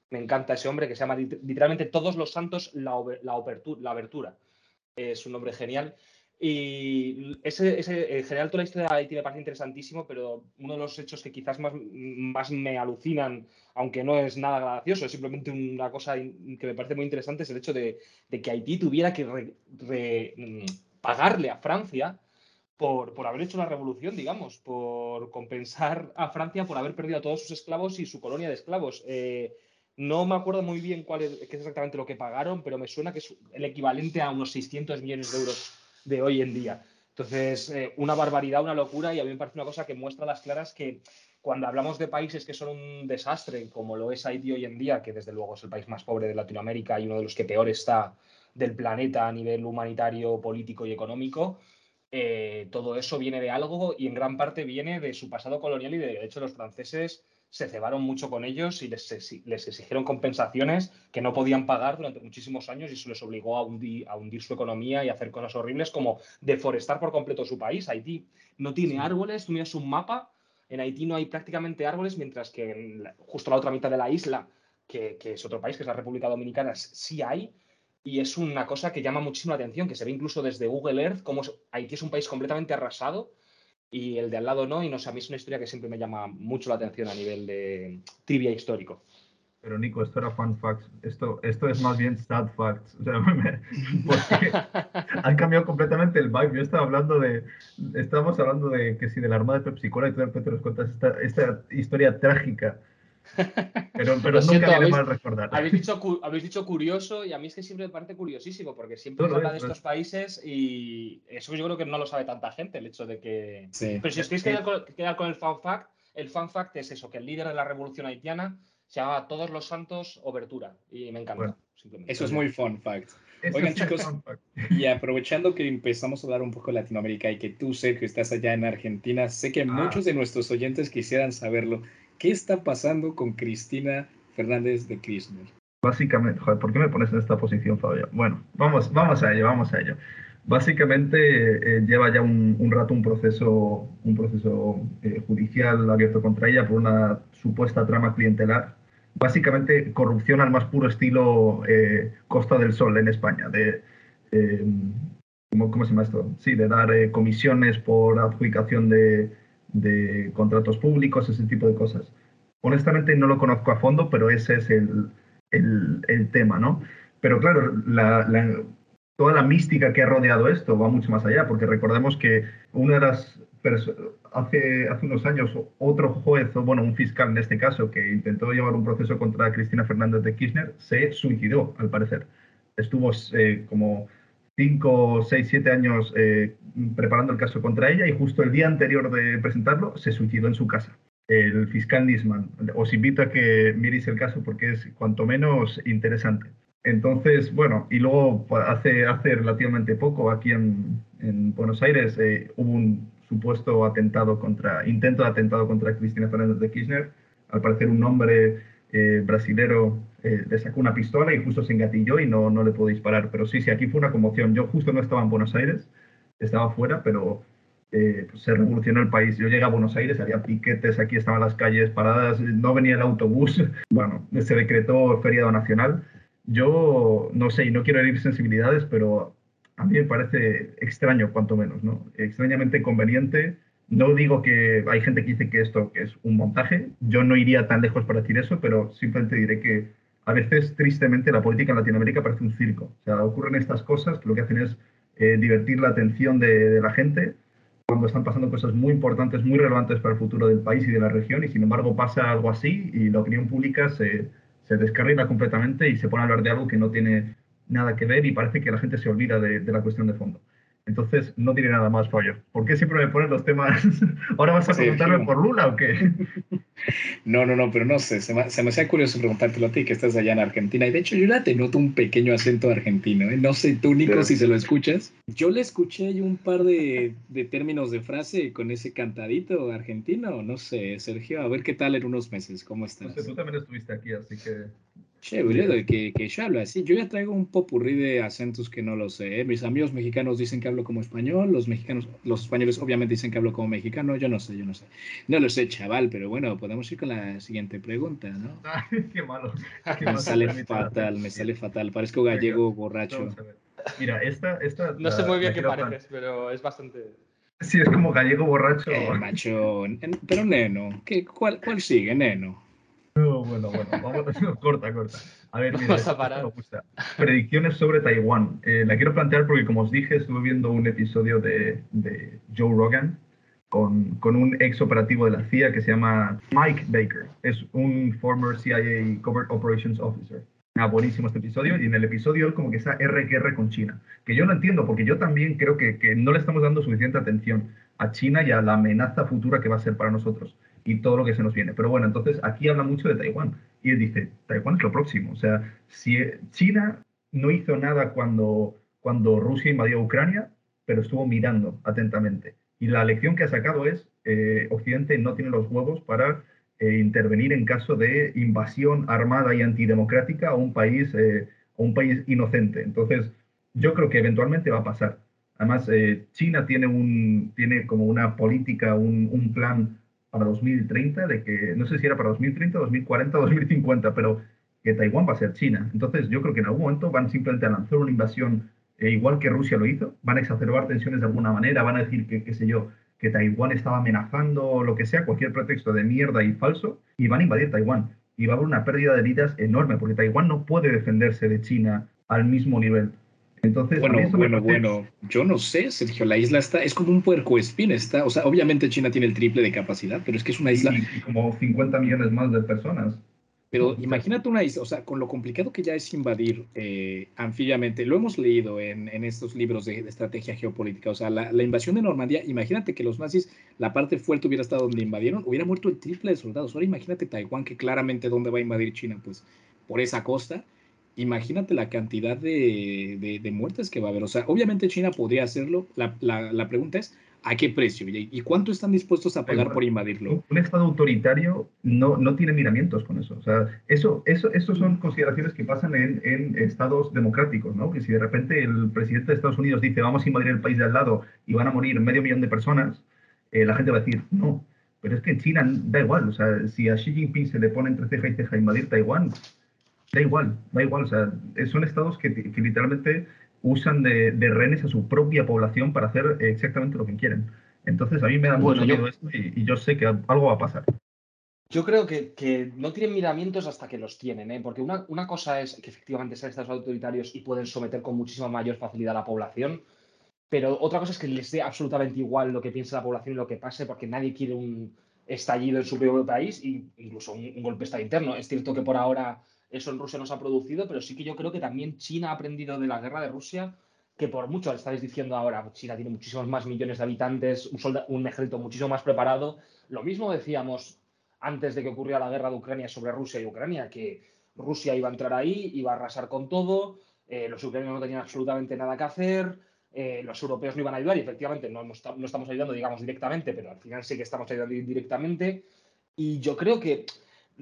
Me encanta ese hombre que se llama literalmente Todos los Santos la, la, abertura. Es un nombre genial. Y ese, ese, en general toda la historia de Haití me parece interesantísimo, pero uno de los hechos que quizás más, más me alucinan, aunque no es nada gracioso, es simplemente una cosa que me parece muy interesante, es el hecho de, de que Haití tuviera que mm, pagarle a Francia por, haber hecho la revolución, digamos, por compensar a Francia por haber perdido a todos sus esclavos y su colonia de esclavos. Eh, no me acuerdo muy bien cuál es, qué es exactamente lo que pagaron, pero me suena que es el equivalente a unos 600 millones de euros de hoy en día. Entonces, eh, una barbaridad, una locura, y a mí me parece una cosa que muestra a las claras que cuando hablamos de países que son un desastre, como lo es Haití hoy en día, que desde luego es el país más pobre de Latinoamérica y uno de los que peor está del planeta a nivel humanitario, político y económico, eh, todo eso viene de algo y en gran parte viene de su pasado colonial y de, hecho los franceses se cebaron mucho con ellos y les, exigieron compensaciones que no podían pagar durante muchísimos años y eso les obligó a hundir, a hundir su economía y a hacer cosas horribles como deforestar por completo su país. Haití no tiene árboles, tú miras un mapa, en Haití no hay prácticamente árboles, mientras que en justo la otra mitad de la isla, que, que es otro país, que es la República Dominicana, sí hay, y es una cosa que llama muchísimo atención, que se ve incluso desde Google Earth, como Haití es un país completamente arrasado y el de al lado no, y no sé, a mí es una historia que siempre me llama mucho la atención a nivel de trivia histórico. Pero Nico, esto era fun facts. Esto, esto es más bien sad facts. O (laughs) han cambiado completamente el vibe. Yo estaba hablando de, estábamos hablando de que si de la Armada de Pepsi Cola y tú de repente nos cuentas esta, esta historia trágica pero, (laughs) pero nunca viene mal recordar. Habéis dicho, habéis dicho curioso y a mí es que siempre me parece curiosísimo porque siempre se habla de estos países y eso yo creo que no lo sabe tanta gente, el hecho de que... Pero si os queréis quedar con, el fun fact, el fun fact es eso, que el líder de la revolución haitiana se llamaba Todos los Santos Obertura y me encanta. Eso es muy fun fact. Oigan chicos, (laughs) y aprovechando que empezamos a hablar un poco de Latinoamérica y que tú sé que estás allá en Argentina, sé que ah. muchos de nuestros oyentes quisieran saberlo. ¿Qué está pasando con Cristina Fernández de Kirchner? Básicamente, joder, ¿por qué me pones en esta posición, Fabio? Bueno, vamos, vamos a ello, vamos a ello. Básicamente eh, lleva ya un, rato un proceso, un proceso eh, judicial abierto contra ella por una supuesta trama clientelar. Básicamente corrupción al más puro estilo eh, Costa del Sol en España, de, ¿cómo, ¿cómo, se llama esto? Sí, de dar comisiones por adjudicación de, de contratos públicos, ese tipo de cosas. Honestamente no lo conozco a fondo, pero ese es el, el, tema, ¿no? Pero claro, toda la mística que ha rodeado esto va mucho más allá, porque recordemos que una de las hace, hace unos años otro juez, o bueno, un fiscal en este caso, que intentó llevar un proceso contra Cristina Fernández de Kirchner, se suicidó, al parecer. Estuvo eh, como 5, 6, 7 años eh, preparando el caso contra ella y justo el día anterior de presentarlo se suicidó en su casa. El fiscal Nisman. Os invito a que miréis el caso porque es cuanto menos interesante. Entonces, bueno, y luego pues, hace, hace relativamente poco aquí en, Buenos Aires eh, hubo un supuesto atentado contra, intento de atentado contra Cristina Fernández de Kirchner. Al parecer un hombre eh, brasilero eh, le sacó una pistola y justo se engatilló y no, no le pudo disparar. Pero sí, sí, aquí fue una conmoción. Yo justo no estaba en Buenos Aires, estaba fuera, pero eh, pues se revolucionó el país. Yo llegué a Buenos Aires, había piquetes, aquí estaban las calles paradas, no venía el autobús. (laughs) Bueno, se decretó feriado nacional. Yo no sé, y no quiero herir sensibilidades, pero a mí me parece extraño, cuanto menos, ¿no? Extrañamente conveniente no digo que hay gente que dice que esto que es un montaje, yo no iría tan lejos para decir eso, pero simplemente diré que a veces, tristemente, la política en Latinoamérica parece un circo. O sea, ocurren estas cosas que lo que hacen es eh, divertir la atención de, la gente cuando están pasando cosas muy importantes, muy relevantes para el futuro del país y de la región, y sin embargo pasa algo así y la opinión pública se, se descarrila completamente y se pone a hablar de algo que no tiene nada que ver y parece que la gente se olvida de la cuestión de fondo. Entonces, no tiene nada más fallo. ¿Por qué siempre me pones los temas? (laughs) ¿Ahora vas a preguntarme por Lula o qué? (laughs) No, no, no, pero no sé. Se me, hace curioso preguntártelo a ti que estás allá en Argentina. Y de hecho, yo ya te noto un pequeño acento argentino. ¿eh? No sé tú, Nico, si se lo escuchas. Yo le escuché ahí un par de, de términos de frase con ese cantadito argentino. No sé, Sergio, a ver qué tal en unos meses. ¿Cómo estás? tú también estuviste aquí, así que Che, boludo, que, que yo hablo así. Yo ya traigo un popurrí de acentos que no lo sé. ¿eh? Mis amigos mexicanos dicen que hablo como español, los mexicanos, los españoles obviamente dicen que hablo como mexicano. Yo no sé, yo no sé. No lo sé, chaval, pero bueno, podemos ir con la siguiente pregunta, ¿no? (laughs) qué malo. (laughs) me sale fatal, me sale fatal. Parezco gallego borracho. Mira, esta, esta. No sé muy bien qué pareces, pero es bastante. Sí, es como gallego borracho. Eh, macho, pero neno, ¿qué, cuál, ¿cuál sigue, neno? Bueno, bueno, vamos a (laughs) corta, corta. A ver, mira, Predicciones sobre Taiwán. Eh, la quiero plantear porque, como os dije, estuve viendo un episodio de, de Joe Rogan con, con, un ex operativo de la CIA que se llama Mike Baker. Es un former CIA Covert Operations Officer. Ah, buenísimo este episodio. Y en el episodio él como que está RQR con China. Que yo no entiendo, porque yo también creo que, que no le estamos dando suficiente atención a China y a la amenaza futura que va a ser para nosotros y todo lo que se nos viene. Pero bueno, entonces aquí habla mucho de Taiwán y él dice, Taiwán es lo próximo. O sea, si China no hizo nada cuando, cuando Rusia invadió Ucrania, pero estuvo mirando atentamente. Y la lección que ha sacado es, eh, Occidente no tiene los huevos para eh, intervenir en caso de invasión armada y antidemocrática a un país, eh, a un país inocente. Entonces, yo creo que eventualmente va a pasar. Además, China tiene, un, tiene como una política, un plan para 2030, de que no sé si era para 2030, 2040, 2050, pero que Taiwán va a ser China. Entonces yo creo que en algún momento van simplemente a lanzar una invasión, eh, igual que Rusia lo hizo, van a exacerbar tensiones de alguna manera, van a decir que, qué sé yo, que Taiwán estaba amenazando lo que sea, cualquier pretexto de mierda y falso, y van a invadir Taiwán. Y va a haber una pérdida de vidas enorme, porque Taiwán no puede defenderse de China al mismo nivel. Entonces, bueno, bueno, bueno, yo no sé, Sergio, la isla está, es como un puerco espín, está, o sea, obviamente China tiene el triple de capacidad, pero es que es una isla... Y, como 50 millones más de personas. Pero imagínate una isla, o sea, con lo complicado que ya es invadir eh, anfibiamente, lo hemos leído en, en estos libros de, estrategia geopolítica, o sea, la, la, invasión de Normandía, imagínate que los nazis, la parte fuerte hubiera estado donde invadieron, hubiera muerto el triple de soldados. Ahora imagínate Taiwán, que claramente dónde va a invadir China, pues por esa costa. Imagínate la cantidad de, de, de muertes que va a haber. O sea, obviamente China podría hacerlo. La, la, la pregunta es, ¿A qué precio? ¿Y cuánto están dispuestos a pagar por invadirlo? Un Estado autoritario no, no tiene miramientos con eso. O sea, eso, eso, eso son consideraciones que pasan en, en, Estados democráticos, ¿no? Que si de repente el presidente de Estados Unidos dice vamos a invadir el país de al lado y van a morir medio millón de personas, eh, la gente va a decir no. Pero es que en China da igual. O sea, si a Xi Jinping se le pone entre ceja y ceja invadir Taiwán, da igual, da igual. O sea, son estados que, que literalmente usan de, de, rehenes a su propia población para hacer exactamente lo que quieren. Entonces a mí me da bueno, mucho miedo esto y, y, yo sé que algo va a pasar. Yo creo que, que no tienen miramientos hasta que los tienen, ¿eh? porque una, una, cosa es que efectivamente sean estados autoritarios y pueden someter con muchísima mayor facilidad a la población, pero otra cosa es que les dé absolutamente igual lo que piense la población y lo que pase, porque nadie quiere un estallido en su propio país e incluso un, un golpe de estado interno. Es cierto que por ahora eso en Rusia no se ha producido, pero sí que yo creo que también China ha aprendido de la guerra de Rusia, que por mucho, estáis diciendo ahora, China tiene muchísimos más millones de habitantes, un, ejército muchísimo más preparado. Lo mismo decíamos antes de que ocurriera la guerra de Ucrania sobre Rusia y Ucrania, que Rusia iba a entrar ahí, iba a arrasar con todo, eh, los ucranianos no tenían absolutamente nada que hacer, eh, los europeos no iban a ayudar y efectivamente no estamos ayudando, digamos, directamente, pero al final sí que estamos ayudando indirectamente. Y yo creo que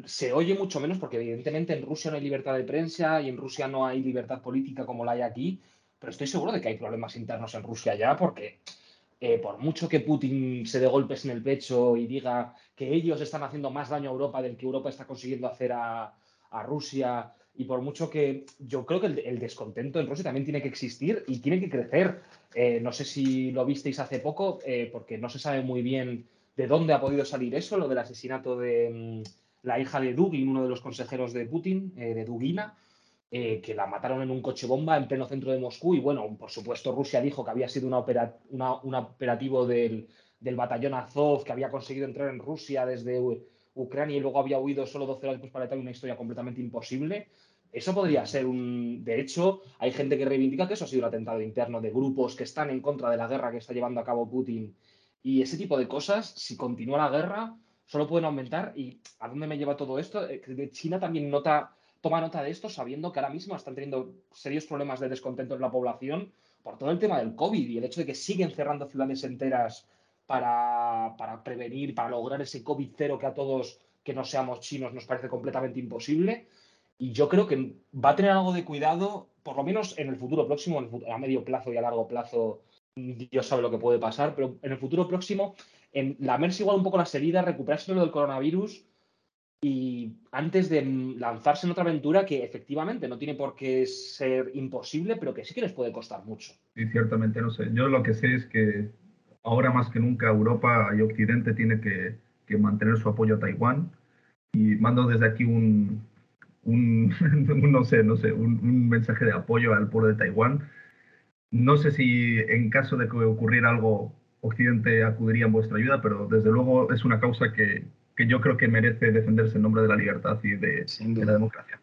se oye mucho menos porque evidentemente en Rusia no hay libertad de prensa y en Rusia no hay libertad política como la hay aquí, pero estoy seguro de que hay problemas internos en Rusia ya porque eh, por mucho que Putin se dé golpes en el pecho y diga que ellos están haciendo más daño a Europa del que Europa está consiguiendo hacer a, a Rusia y por mucho que yo creo que el, descontento en Rusia también tiene que existir y tiene que crecer. Eh, no sé si lo visteis hace poco eh, porque no se sabe muy bien de dónde ha podido salir eso, lo del asesinato de la hija de Dugin, uno de los consejeros de Putin, eh, de Dugina, eh, que la mataron en un coche bomba en pleno centro de Moscú. Y bueno, por supuesto, Rusia dijo que había sido un operativo del, batallón Azov, que había conseguido entrar en Rusia desde Ucrania y luego había huido solo 12 horas después para Italia, una historia completamente imposible. Eso podría ser un. De hecho, hay gente que reivindica que eso ha sido un atentado interno de grupos que están en contra de la guerra que está llevando a cabo Putin. Y ese tipo de cosas, si continúa la guerra, solo pueden aumentar. ¿Y a dónde me lleva todo esto? Eh, China también nota, toma nota de esto, sabiendo que ahora mismo están teniendo serios problemas de descontento en la población por todo el tema del COVID y el hecho de que siguen cerrando ciudades enteras para, para prevenir, para lograr ese COVID cero que a todos que no seamos chinos nos parece completamente imposible. Y yo creo que va a tener algo de cuidado, por lo menos en el futuro próximo, a medio plazo y a largo plazo, Dios sabe lo que puede pasar, pero en el futuro próximo en lamerse igual un poco las heridas, recuperarse lo del coronavirus y antes de lanzarse en otra aventura que efectivamente no tiene por qué ser imposible, pero que sí que les puede costar mucho. Sí, ciertamente, no sé. Yo lo que sé es que ahora más que nunca Europa y Occidente tiene que, que mantener su apoyo a Taiwán y mando desde aquí un, un, (laughs) no sé, no sé, un, un mensaje de apoyo al pueblo de Taiwán. No sé si en caso de que ocurriera algo Occidente acudiría en vuestra ayuda, pero desde luego es una causa que, que yo creo que merece defenderse en nombre de la libertad y de, de la democracia.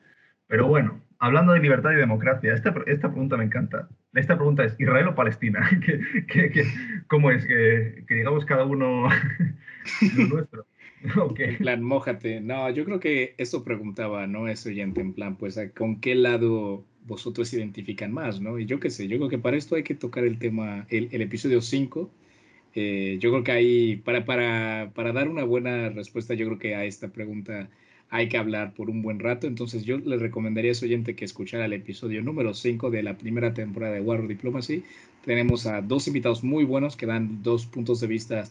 Pero bueno, hablando de libertad y democracia, esta, esta pregunta me encanta. Esta pregunta es, ¿Israel o Palestina? (laughs) ¿Qué, qué, qué, cómo es? Que, que, digamos cada uno (laughs) lo nuestro. (laughs) Okay. En plan, mójate. No, yo creo que eso preguntaba, ¿no? Ese oyente, en plan, pues, ¿con qué lado vosotros identifican más, ¿no? Y yo qué sé, yo creo que para esto hay que tocar el tema, el, el episodio 5, eh, yo creo que ahí, para, para, para, dar una buena respuesta, yo creo que a esta pregunta hay que hablar por un buen rato. Entonces, yo le recomendaría a ese oyente que escuchara el episodio número 5 de la primera temporada de War Diplomacy. Tenemos a dos invitados muy buenos que dan dos puntos de vista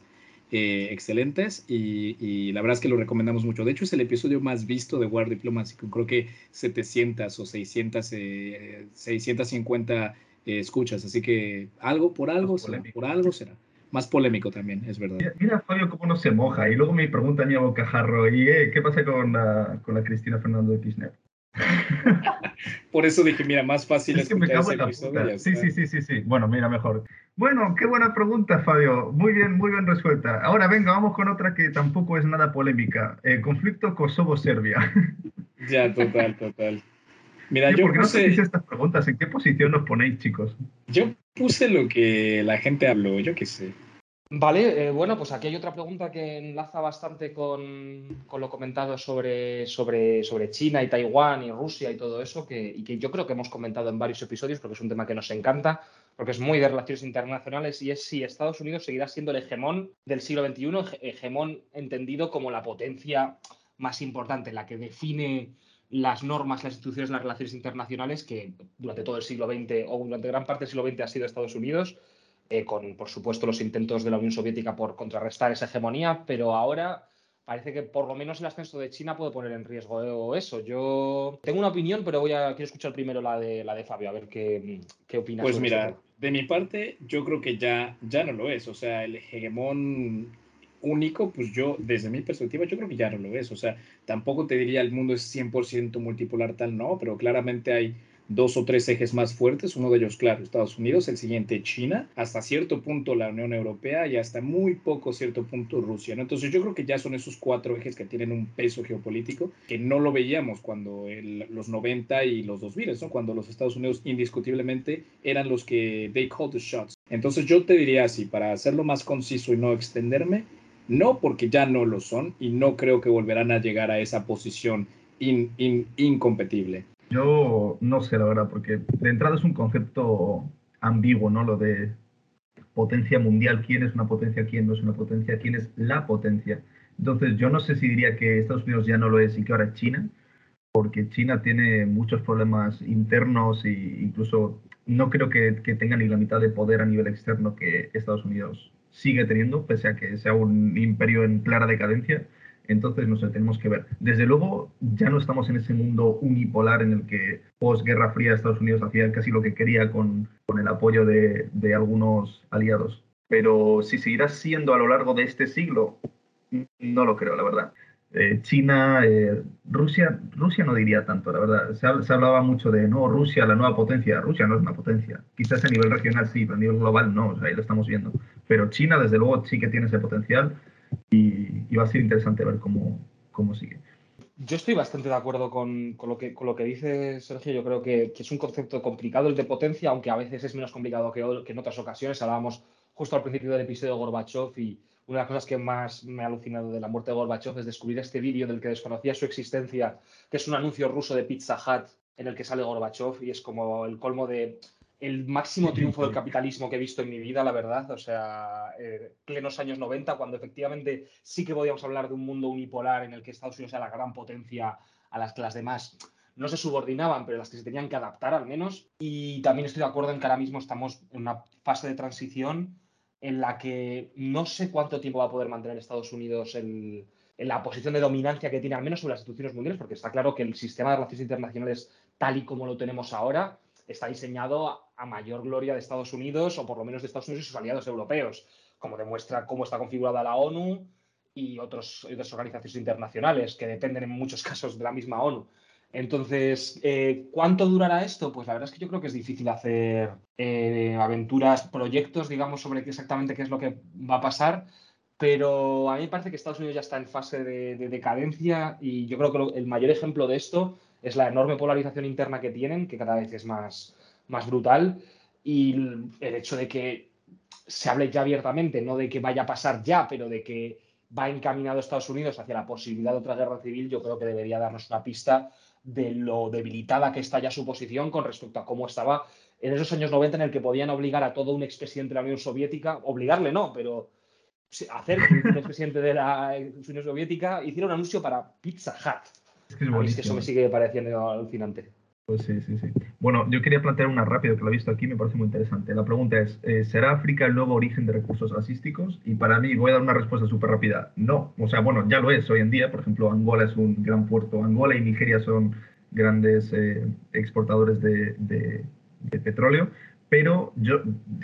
eh, excelentes y, y, la verdad es que lo recomendamos mucho. De hecho, es el episodio más visto de War Diplomacy, con creo que 700 o 600, eh, 650 eh, escuchas. Así que algo por algo será, por algo será. Más polémico también, es verdad. Mira, Fabio cómo no se moja. Y luego me pregunta mi bocajarro, ¿y eh, qué pasa con la, con la Cristina Fernández de Kirchner? (laughs) (laughs) Por eso dije, mira, más fácil es que me cago en la puta. Sí, sí, sí, sí, sí. Bueno, mira, mejor. Bueno, qué buena pregunta, Fabio. Muy bien, muy bien resuelta. Ahora venga, vamos con otra que tampoco es nada polémica. El conflicto Kosovo-Serbia. (laughs) Ya, total, total. Mira, yo, ¿Por qué puse... no estas preguntas? ¿En qué posición nos ponéis, chicos? Yo puse lo que la gente habló, yo qué sé. Vale, eh, bueno, pues aquí hay otra pregunta que enlaza bastante con, lo comentado sobre, sobre, sobre, China y Taiwán y Rusia y todo eso, que, y que yo creo que hemos comentado en varios episodios porque es un tema que nos encanta, porque es muy de relaciones internacionales y es si Estados Unidos seguirá siendo el hegemón del siglo XXI, hegemón entendido como la potencia más importante, la que define las normas, las instituciones, las relaciones internacionales que durante todo el siglo XX o durante gran parte del siglo XX ha sido Estados Unidos eh, con, por supuesto, los intentos de la Unión Soviética por contrarrestar esa hegemonía, pero ahora parece que por lo menos el ascenso de China puede poner en riesgo eso. Yo tengo una opinión, pero voy a quiero escuchar primero la de la de Fabio, a ver qué, qué opinas. Pues mira, de mi parte, yo creo que ya, ya no lo es. O sea, el hegemón único, pues yo, desde mi perspectiva, yo creo que ya no lo es. O sea, tampoco te diría el mundo es 100% multipolar tal, no, pero claramente hay dos o tres ejes más fuertes, uno de ellos, claro, Estados Unidos, el siguiente China, hasta cierto punto la Unión Europea y hasta muy poco cierto punto Rusia. ¿no? Entonces yo creo que ya son esos cuatro ejes que tienen un peso geopolítico que no lo veíamos cuando los 90 y los 2000, ¿no? cuando los Estados Unidos indiscutiblemente eran los que they call the shots. Entonces yo te diría así, para hacerlo más conciso y no extenderme, no porque ya no lo son y no creo que volverán a llegar a esa posición incompetible. Yo no sé, la verdad, porque de entrada es un concepto ambiguo, ¿no? Lo de potencia mundial, quién es una potencia, quién no es una potencia, quién es la potencia. Entonces, yo no sé si diría que Estados Unidos ya no lo es y que ahora es China, porque China tiene muchos problemas internos e incluso no creo que, que tenga ni la mitad de poder a nivel externo que Estados Unidos sigue teniendo, pese a que sea un imperio en clara decadencia. Entonces, no sé, tenemos que ver. Desde luego, ya no estamos en ese mundo unipolar en el que post-Guerra Fría Estados Unidos hacía casi lo que quería con, con el apoyo de, de, algunos aliados. Pero si seguirá siendo a lo largo de este siglo, no lo creo, la verdad. Eh, China, eh, Rusia, Rusia no diría tanto, la verdad. Se, hablaba mucho de, no, Rusia, la nueva potencia. Rusia no es una potencia. Quizás a nivel regional sí, pero a nivel global no, ahí lo estamos viendo. Pero China, desde luego, sí que tiene ese potencial y, va a ser interesante ver cómo, cómo sigue. Yo estoy bastante de acuerdo con, con, lo, que, con lo que dice Sergio. Yo creo que, que, es un concepto complicado el de potencia, aunque a veces es menos complicado que, que, en otras ocasiones. Hablábamos justo al principio del episodio de Gorbachev y una de las cosas que más me ha alucinado de la muerte de Gorbachev es descubrir este vídeo del que desconocía su existencia, que es un anuncio ruso de Pizza Hut en el que sale Gorbachev y es como el colmo de el máximo triunfo del capitalismo que he visto en mi vida, la verdad. O sea, eh, plenos años 90, cuando efectivamente sí que podíamos hablar de un mundo unipolar en el que Estados Unidos era la gran potencia a las que las demás no se subordinaban, pero las que se tenían que adaptar al menos. Y también estoy de acuerdo en que ahora mismo estamos en una fase de transición en la que no sé cuánto tiempo va a poder mantener Estados Unidos en la posición de dominancia que tiene, al menos sobre las instituciones mundiales, porque está claro que el sistema de relaciones internacionales, tal y como lo tenemos ahora, está diseñado a mayor gloria de Estados Unidos, o por lo menos de Estados Unidos y sus aliados europeos, como demuestra cómo está configurada la ONU y otros, otras organizaciones internacionales que dependen en muchos (laughs) casos de la misma ONU. Entonces, eh, ¿cuánto durará esto? Pues la verdad es que yo creo que es difícil hacer eh, aventuras, proyectos, digamos, sobre exactamente qué es lo que va a pasar, pero a mí me parece que Estados Unidos ya está en fase de, de decadencia y yo creo que el mayor ejemplo de esto es la enorme polarización interna que tienen, que cada vez es más, más brutal, y el hecho de que se hable ya abiertamente, no de que vaya a pasar ya, pero de que va encaminado Estados Unidos hacia la posibilidad de otra guerra civil, yo creo que debería darnos una pista de lo debilitada que está ya su posición con respecto a cómo estaba en esos años 90 en el que podían obligar a todo un expresidente de la Unión Soviética, obligarle no, pero hacer que un (laughs) expresidente de la Unión Soviética hiciera un anuncio para Pizza Hut. Es que, eso me sigue pareciendo alucinante. Pues sí, sí, sí. Bueno, yo quería plantear una rápida que lo he visto aquí, me parece muy interesante. La pregunta es, eh, ¿será África el nuevo origen de recursos gasísticos? Y para mí, voy a dar una respuesta súper rápida. No, o sea, bueno, ya lo es hoy en día. Por ejemplo, Angola es un gran puerto. Angola y Nigeria son grandes eh, exportadores de, de, petróleo, pero yo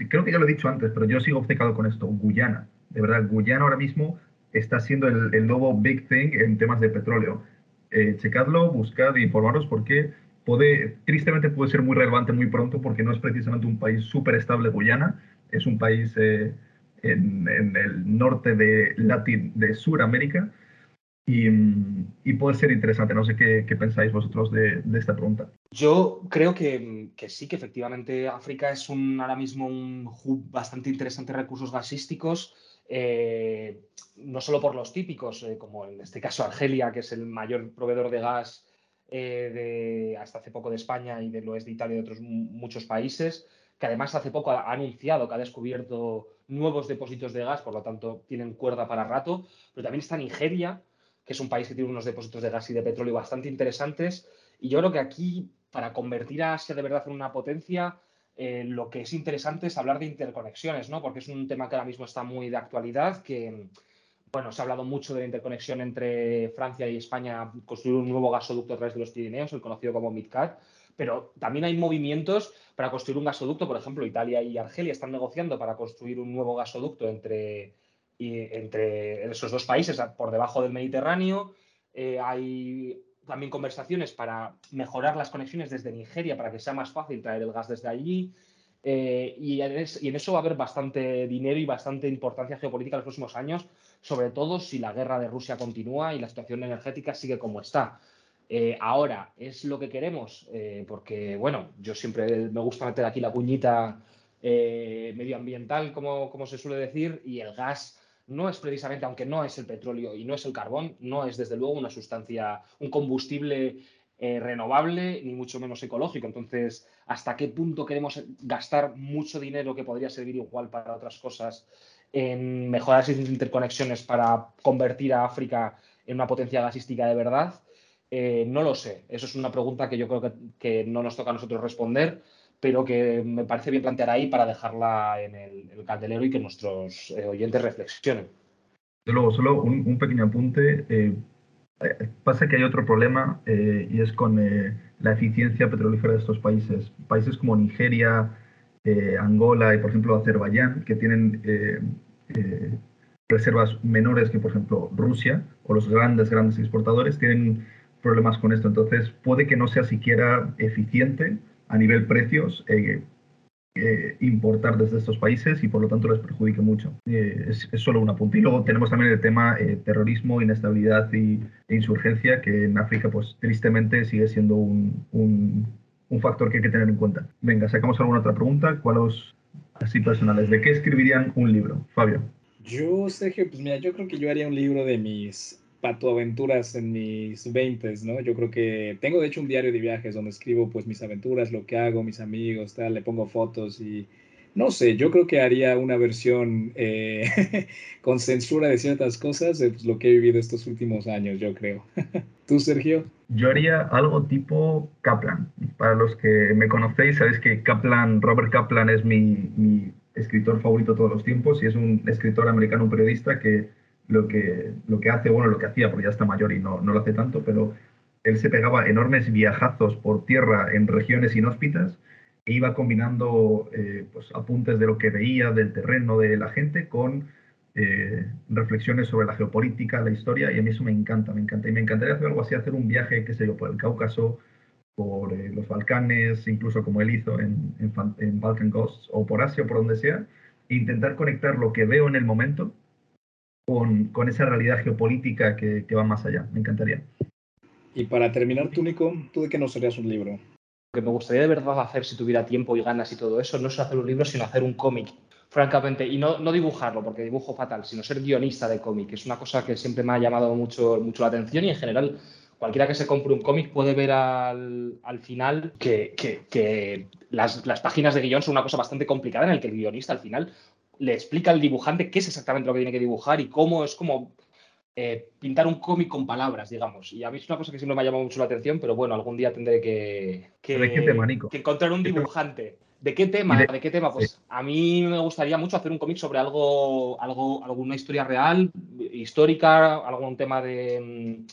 creo que ya lo he dicho antes, pero yo sigo obcecado con esto, Guyana. De verdad, Guyana ahora mismo está siendo el, nuevo big thing en temas de petróleo. Eh, checadlo, buscad e informaros porque puede, tristemente puede ser muy relevante muy pronto porque no es precisamente un país súper estable Guyana, es un país eh, en, el norte de, Latin, de Sudamérica y, puede ser interesante. No sé qué, pensáis vosotros de, esta pregunta. Yo creo que, sí, que efectivamente África es ahora mismo un hub bastante interesante de recursos gasísticos. Eh, no solo por los típicos, eh, como en este caso Argelia, que es el mayor proveedor de gas eh, de, hasta hace poco de España y del oeste de Italia y de otros muchos países, que además hace poco ha anunciado que ha descubierto nuevos depósitos de gas, por lo tanto tienen cuerda para rato, pero también está Nigeria, que es un país que tiene unos depósitos de gas y de petróleo bastante interesantes. Y yo creo que aquí, para convertir a Asia de verdad en una potencia, eh, lo que es interesante es hablar de interconexiones, ¿no? Porque es un tema que ahora mismo está muy de actualidad, que, bueno, se ha hablado mucho de la interconexión entre Francia y España, construir un nuevo gasoducto a través de los Pirineos, el conocido como MidCat, pero también hay movimientos para construir un gasoducto, por ejemplo, Italia y Argelia están negociando para construir un nuevo gasoducto entre entre esos dos países por debajo del Mediterráneo. Eh, hay también conversaciones para mejorar las conexiones desde Nigeria para que sea más fácil traer el gas desde allí. Eh, y, en eso va a haber bastante dinero y bastante importancia geopolítica en los próximos años, sobre todo si la guerra de Rusia continúa y la situación energética sigue como está. Eh, ahora, ¿es lo que queremos? porque, bueno, yo siempre me gusta meter aquí la puñita medioambiental, como, como se suele decir, y el gas no es precisamente, aunque no es el petróleo y no es el carbón, no es desde luego una sustancia, un combustible eh, renovable ni mucho menos ecológico. Entonces, ¿hasta qué punto queremos gastar mucho dinero que podría servir igual para otras cosas en mejorar esas interconexiones para convertir a África en una potencia gasística de verdad? Eh, no lo sé. Eso es una pregunta que yo creo que no nos toca a nosotros responder pero que me parece bien plantear ahí para dejarla en el, candelero y que nuestros eh, oyentes reflexionen. Luego, solo un, pequeño apunte. Eh, eh, pasa que hay otro problema y es con la eficiencia petrolífera de estos países. Países como Nigeria, Angola y, por ejemplo, Azerbaiyán, que tienen reservas menores que, por ejemplo, Rusia o los grandes, grandes exportadores, tienen problemas con esto. Entonces, puede que no sea siquiera eficiente a nivel precios eh, eh, importar desde estos países y por lo tanto les perjudique mucho. Eh, es, solo un apunte. Y luego tenemos también el tema terrorismo, inestabilidad y, e insurgencia, que en África pues tristemente sigue siendo un, un, factor que hay que tener en cuenta. Venga, sacamos alguna otra pregunta. ¿Cuáles así personales? ¿De qué escribirían un libro? Fabio. Yo, Sergio, pues mira, yo creo que yo haría un libro de mis aventuras en mis 20, ¿no? Yo creo que tengo de hecho un diario de viajes donde escribo pues mis aventuras, lo que hago, mis amigos, tal, le pongo fotos y no sé, yo creo que haría una versión eh, (laughs) con censura de ciertas cosas de pues, lo que he vivido estos últimos años, yo creo. (laughs) ¿Tú, Sergio? Yo haría algo tipo Kaplan. Para los que me conocéis, sabéis que Kaplan, Robert Kaplan es mi, mi escritor favorito de todos los tiempos y es un escritor americano, un periodista que lo que, lo que hace, bueno, lo que hacía, porque ya está mayor y no, no lo hace tanto, pero él se pegaba enormes viajazos por tierra en regiones inhóspitas e iba combinando eh, pues, apuntes de lo que veía, del terreno, de la gente, con eh, reflexiones sobre la geopolítica, la historia, y a mí eso me encanta, me encanta. Y me encantaría hacer algo así, hacer un viaje, qué sé yo, por el Cáucaso, por eh, los Balcanes, incluso como él hizo en, en, Balkan Ghosts, o por Asia, por donde sea, e intentar conectar lo que veo en el momento con, esa realidad geopolítica que, va más allá. Me encantaría. Y para terminar, tú, Nico, ¿tú de qué nos harías un libro? Lo que me gustaría de verdad hacer si tuviera tiempo y ganas y todo eso, no es hacer un libro, sino hacer un cómic, francamente. Y no, no dibujarlo, porque dibujo fatal, sino ser guionista de cómic. Es una cosa que siempre me ha llamado mucho, mucho la atención y en general cualquiera que se compre un cómic puede ver al, final que, que, las, las, páginas de guion son una cosa bastante complicada en el que el guionista al final le explica al dibujante qué es exactamente lo que tiene que dibujar y cómo es como eh, pintar un cómic con palabras, digamos. Y a mí es una cosa que siempre me ha llamado mucho la atención, pero bueno, algún día tendré que, que, encontrar un dibujante. ¿De qué tema? De... qué tema? Pues a mí me gustaría mucho hacer un cómic sobre algo, algo, alguna historia real, histórica, algún tema de, mm,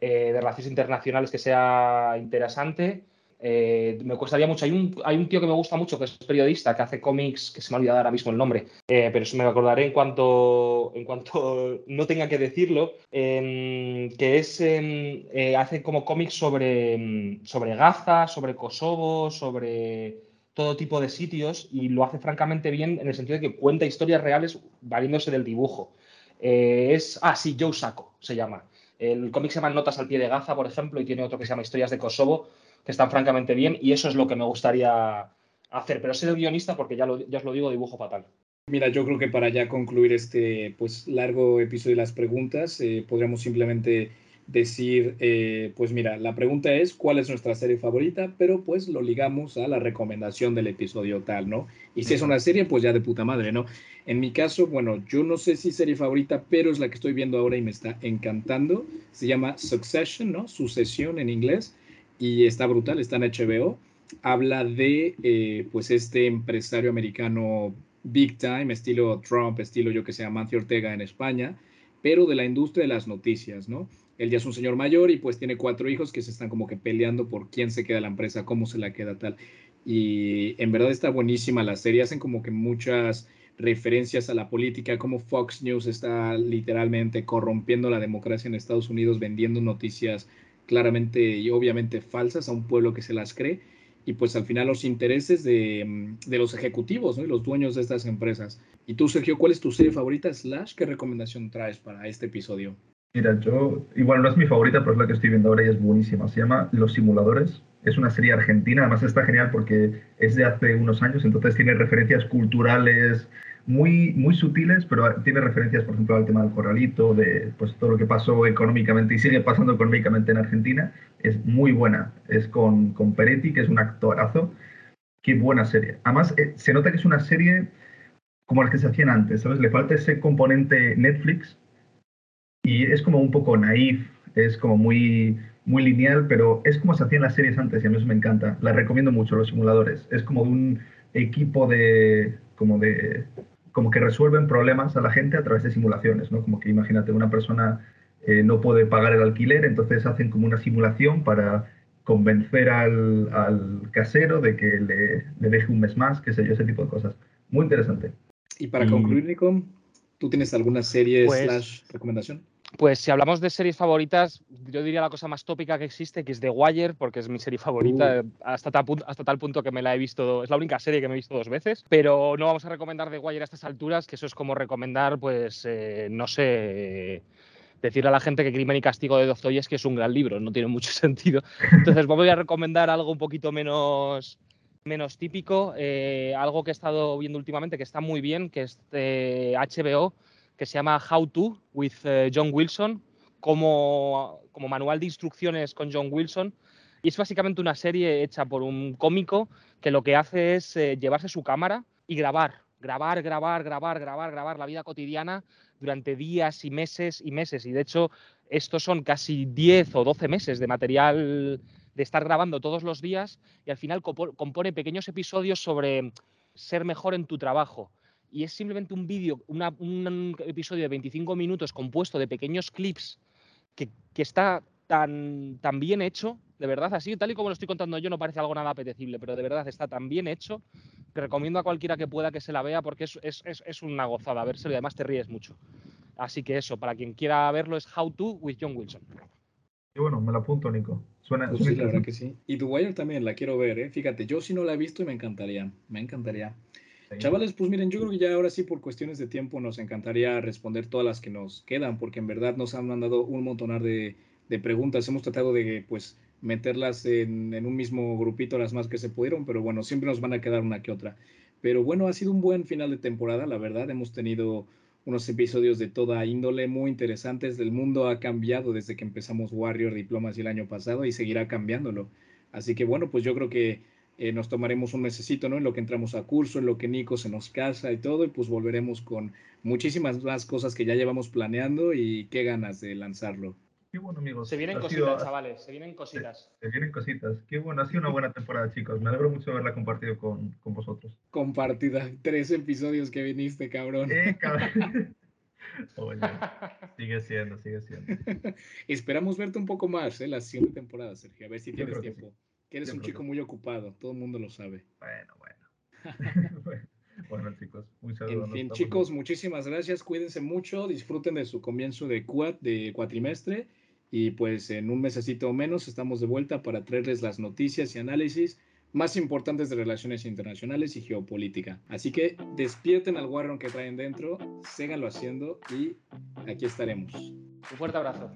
eh, de relaciones internacionales que sea interesante Eh, me costaría mucho. Hay un, hay un tío que me gusta mucho, que es periodista, que hace cómics, que se me ha olvidado ahora mismo el nombre, eh, pero eso me acordaré en cuanto, en cuanto (laughs) no tenga que decirlo, que es, eh, hace como cómics sobre, sobre Gaza, sobre Kosovo, sobre todo tipo de sitios y lo hace francamente bien en el sentido de que cuenta historias reales valiéndose del dibujo. es, ah, sí, Joe se llama. El cómic se llama Notas al pie de Gaza, por ejemplo, y tiene otro que se llama Historias de Kosovo que están francamente bien y eso es lo que me gustaría hacer. Pero ser guionista, porque ya, lo, ya os lo digo, dibujo fatal. Mira, yo creo que para ya concluir este pues largo episodio de las preguntas, eh, podríamos simplemente decir, eh, pues mira, la pregunta es cuál es nuestra serie favorita, pero pues lo ligamos a la recomendación del episodio tal, ¿no? Y si es una serie, pues ya de puta madre, ¿no? En mi caso, bueno, yo no sé si serie favorita, pero es la que estoy viendo ahora y me está encantando. Se llama Succession, ¿no? Sucesión en inglés y está brutal, está en HBO. Habla de eh, pues este empresario americano big time, estilo Trump, estilo yo que sea Mancio Ortega en España, pero de la industria de las noticias, ¿no? Él ya es un señor mayor y pues tiene cuatro hijos que se están como que peleando por quién se queda la empresa, cómo se la queda tal. Y en verdad está buenísima la serie, hacen como que muchas referencias a la política, como Fox News está literalmente corrompiendo la democracia en Estados Unidos, vendiendo noticias claramente y obviamente falsas a un pueblo que se las cree y pues al final los intereses de, mm, los ejecutivos y los dueños de estas empresas. Y tú, Sergio, ¿cuál es tu serie favorita? Slash, ¿qué recomendación traes para este episodio? Mira, yo, igual no es mi favorita, pero es la que estoy viendo ahora y es buenísima. Se llama Los Simuladores. Es una serie argentina, además está genial porque es de hace unos años, entonces tiene referencias culturales, muy, muy sutiles, pero tiene referencias, por ejemplo, al tema del corralito, de pues, todo lo que pasó económicamente y sigue pasando económicamente en Argentina. Es muy buena. Es con, con Peretti, que es un actorazo. Qué buena serie. Además, eh, se nota que es una serie como las que se hacían antes, ¿sabes? Le falta ese componente Netflix y es como un poco naif, es como muy, muy lineal, pero es como se hacían las series antes y a mí eso me encanta. La recomiendo mucho, los simuladores. Es como de un equipo de, como de como que resuelven problemas a la gente a través de simulaciones, ¿no? Como que imagínate, una persona eh, no puede pagar el alquiler, entonces hacen como una simulación para convencer al, casero de que le, le, deje un mes más, qué sé yo, ese tipo de cosas. Muy interesante. Y para concluir, Nico, ¿tú tienes alguna serie pues slash recomendación? Pues si hablamos de series favoritas, yo diría la cosa más tópica que existe, que es The Wire, porque es mi serie favorita, uh. hasta, tal punto, hasta tal punto que me la he visto, es la única serie que me he visto dos veces, pero no vamos a recomendar The Wire a estas alturas, que eso es como recomendar, pues, eh, no sé, decirle a la gente que Crimen y Castigo de Dostoyevsky es un gran libro, no tiene mucho (laughs) sentido. Entonces voy a recomendar algo un poquito menos menos típico, eh, algo que he estado viendo últimamente que está muy bien, que es de HBO, que se llama How To with eh, John Wilson, como, como manual de instrucciones con John Wilson. Y es básicamente una serie hecha por un cómico que lo que hace es eh, llevarse su cámara y grabar, grabar, grabar, grabar, grabar, grabar la vida cotidiana durante días y meses y meses. Y de hecho, estos son casi 10 o 12 meses de material de estar grabando todos los días y al final compone pequeños episodios sobre ser mejor en tu trabajo, y es simplemente un vídeo, un episodio de 25 minutos compuesto de pequeños clips que, está tan, tan bien hecho, de verdad, así tal y como lo estoy contando yo, no parece algo nada apetecible, pero de verdad está tan bien hecho que recomiendo a cualquiera que pueda que se la vea porque es, es, es, una gozada verse y además te ríes mucho. Así que eso, para quien quiera verlo es How To with John Wilson. Y bueno, me lo apunto, Nico. Suena, pues sí, la verdad que sí. Y The Wire también la quiero ver, ¿eh? Fíjate, yo sí no la he visto y me encantaría, me encantaría. Chavales, pues miren, yo creo que ya ahora sí por cuestiones de tiempo nos encantaría responder todas las que nos quedan, porque en verdad nos han mandado un montonar de, preguntas. Hemos tratado de pues meterlas en, un mismo grupito las más que se pudieron, pero bueno, siempre nos van a quedar una que otra. Pero bueno, ha sido un buen final de temporada, la verdad. Hemos tenido unos episodios de toda índole muy interesantes. El mundo ha cambiado desde que empezamos Warrior Diplomas el año pasado y seguirá cambiándolo. Así que bueno, pues yo creo que eh, nos tomaremos un mesecito, ¿no? En lo que entramos a curso, en lo que Nico se nos casa y todo, y pues volveremos con muchísimas más cosas que ya llevamos planeando y qué ganas de lanzarlo. Qué bueno, amigos. Se vienen cositas, chavales, se vienen cositas. Se, vienen cositas. Qué bueno, ha sido una buena temporada, chicos. Me alegro mucho de haberla compartido con, con vosotros. Compartida. Tres episodios que viniste, cabrón. Eh, cabrón. (laughs) Oye, sigue siendo, sigue siendo. (laughs) Esperamos verte un poco más, ¿eh? La siguiente temporada, Sergio. A ver si tienes tiempo. Que eres un chico muy ocupado, todo el mundo lo sabe. Bueno, bueno. (laughs) (laughs) bueno, chicos, muchas gracias. En fin, chicos, muchísimas gracias. Cuídense mucho, disfruten de su comienzo de, de cuatrimestre y pues en un mesecito o menos estamos de vuelta para traerles las noticias y análisis más importantes de relaciones internacionales y geopolítica. Así que despierten al Warron que traen dentro, séganlo haciendo y aquí estaremos. Un fuerte abrazo.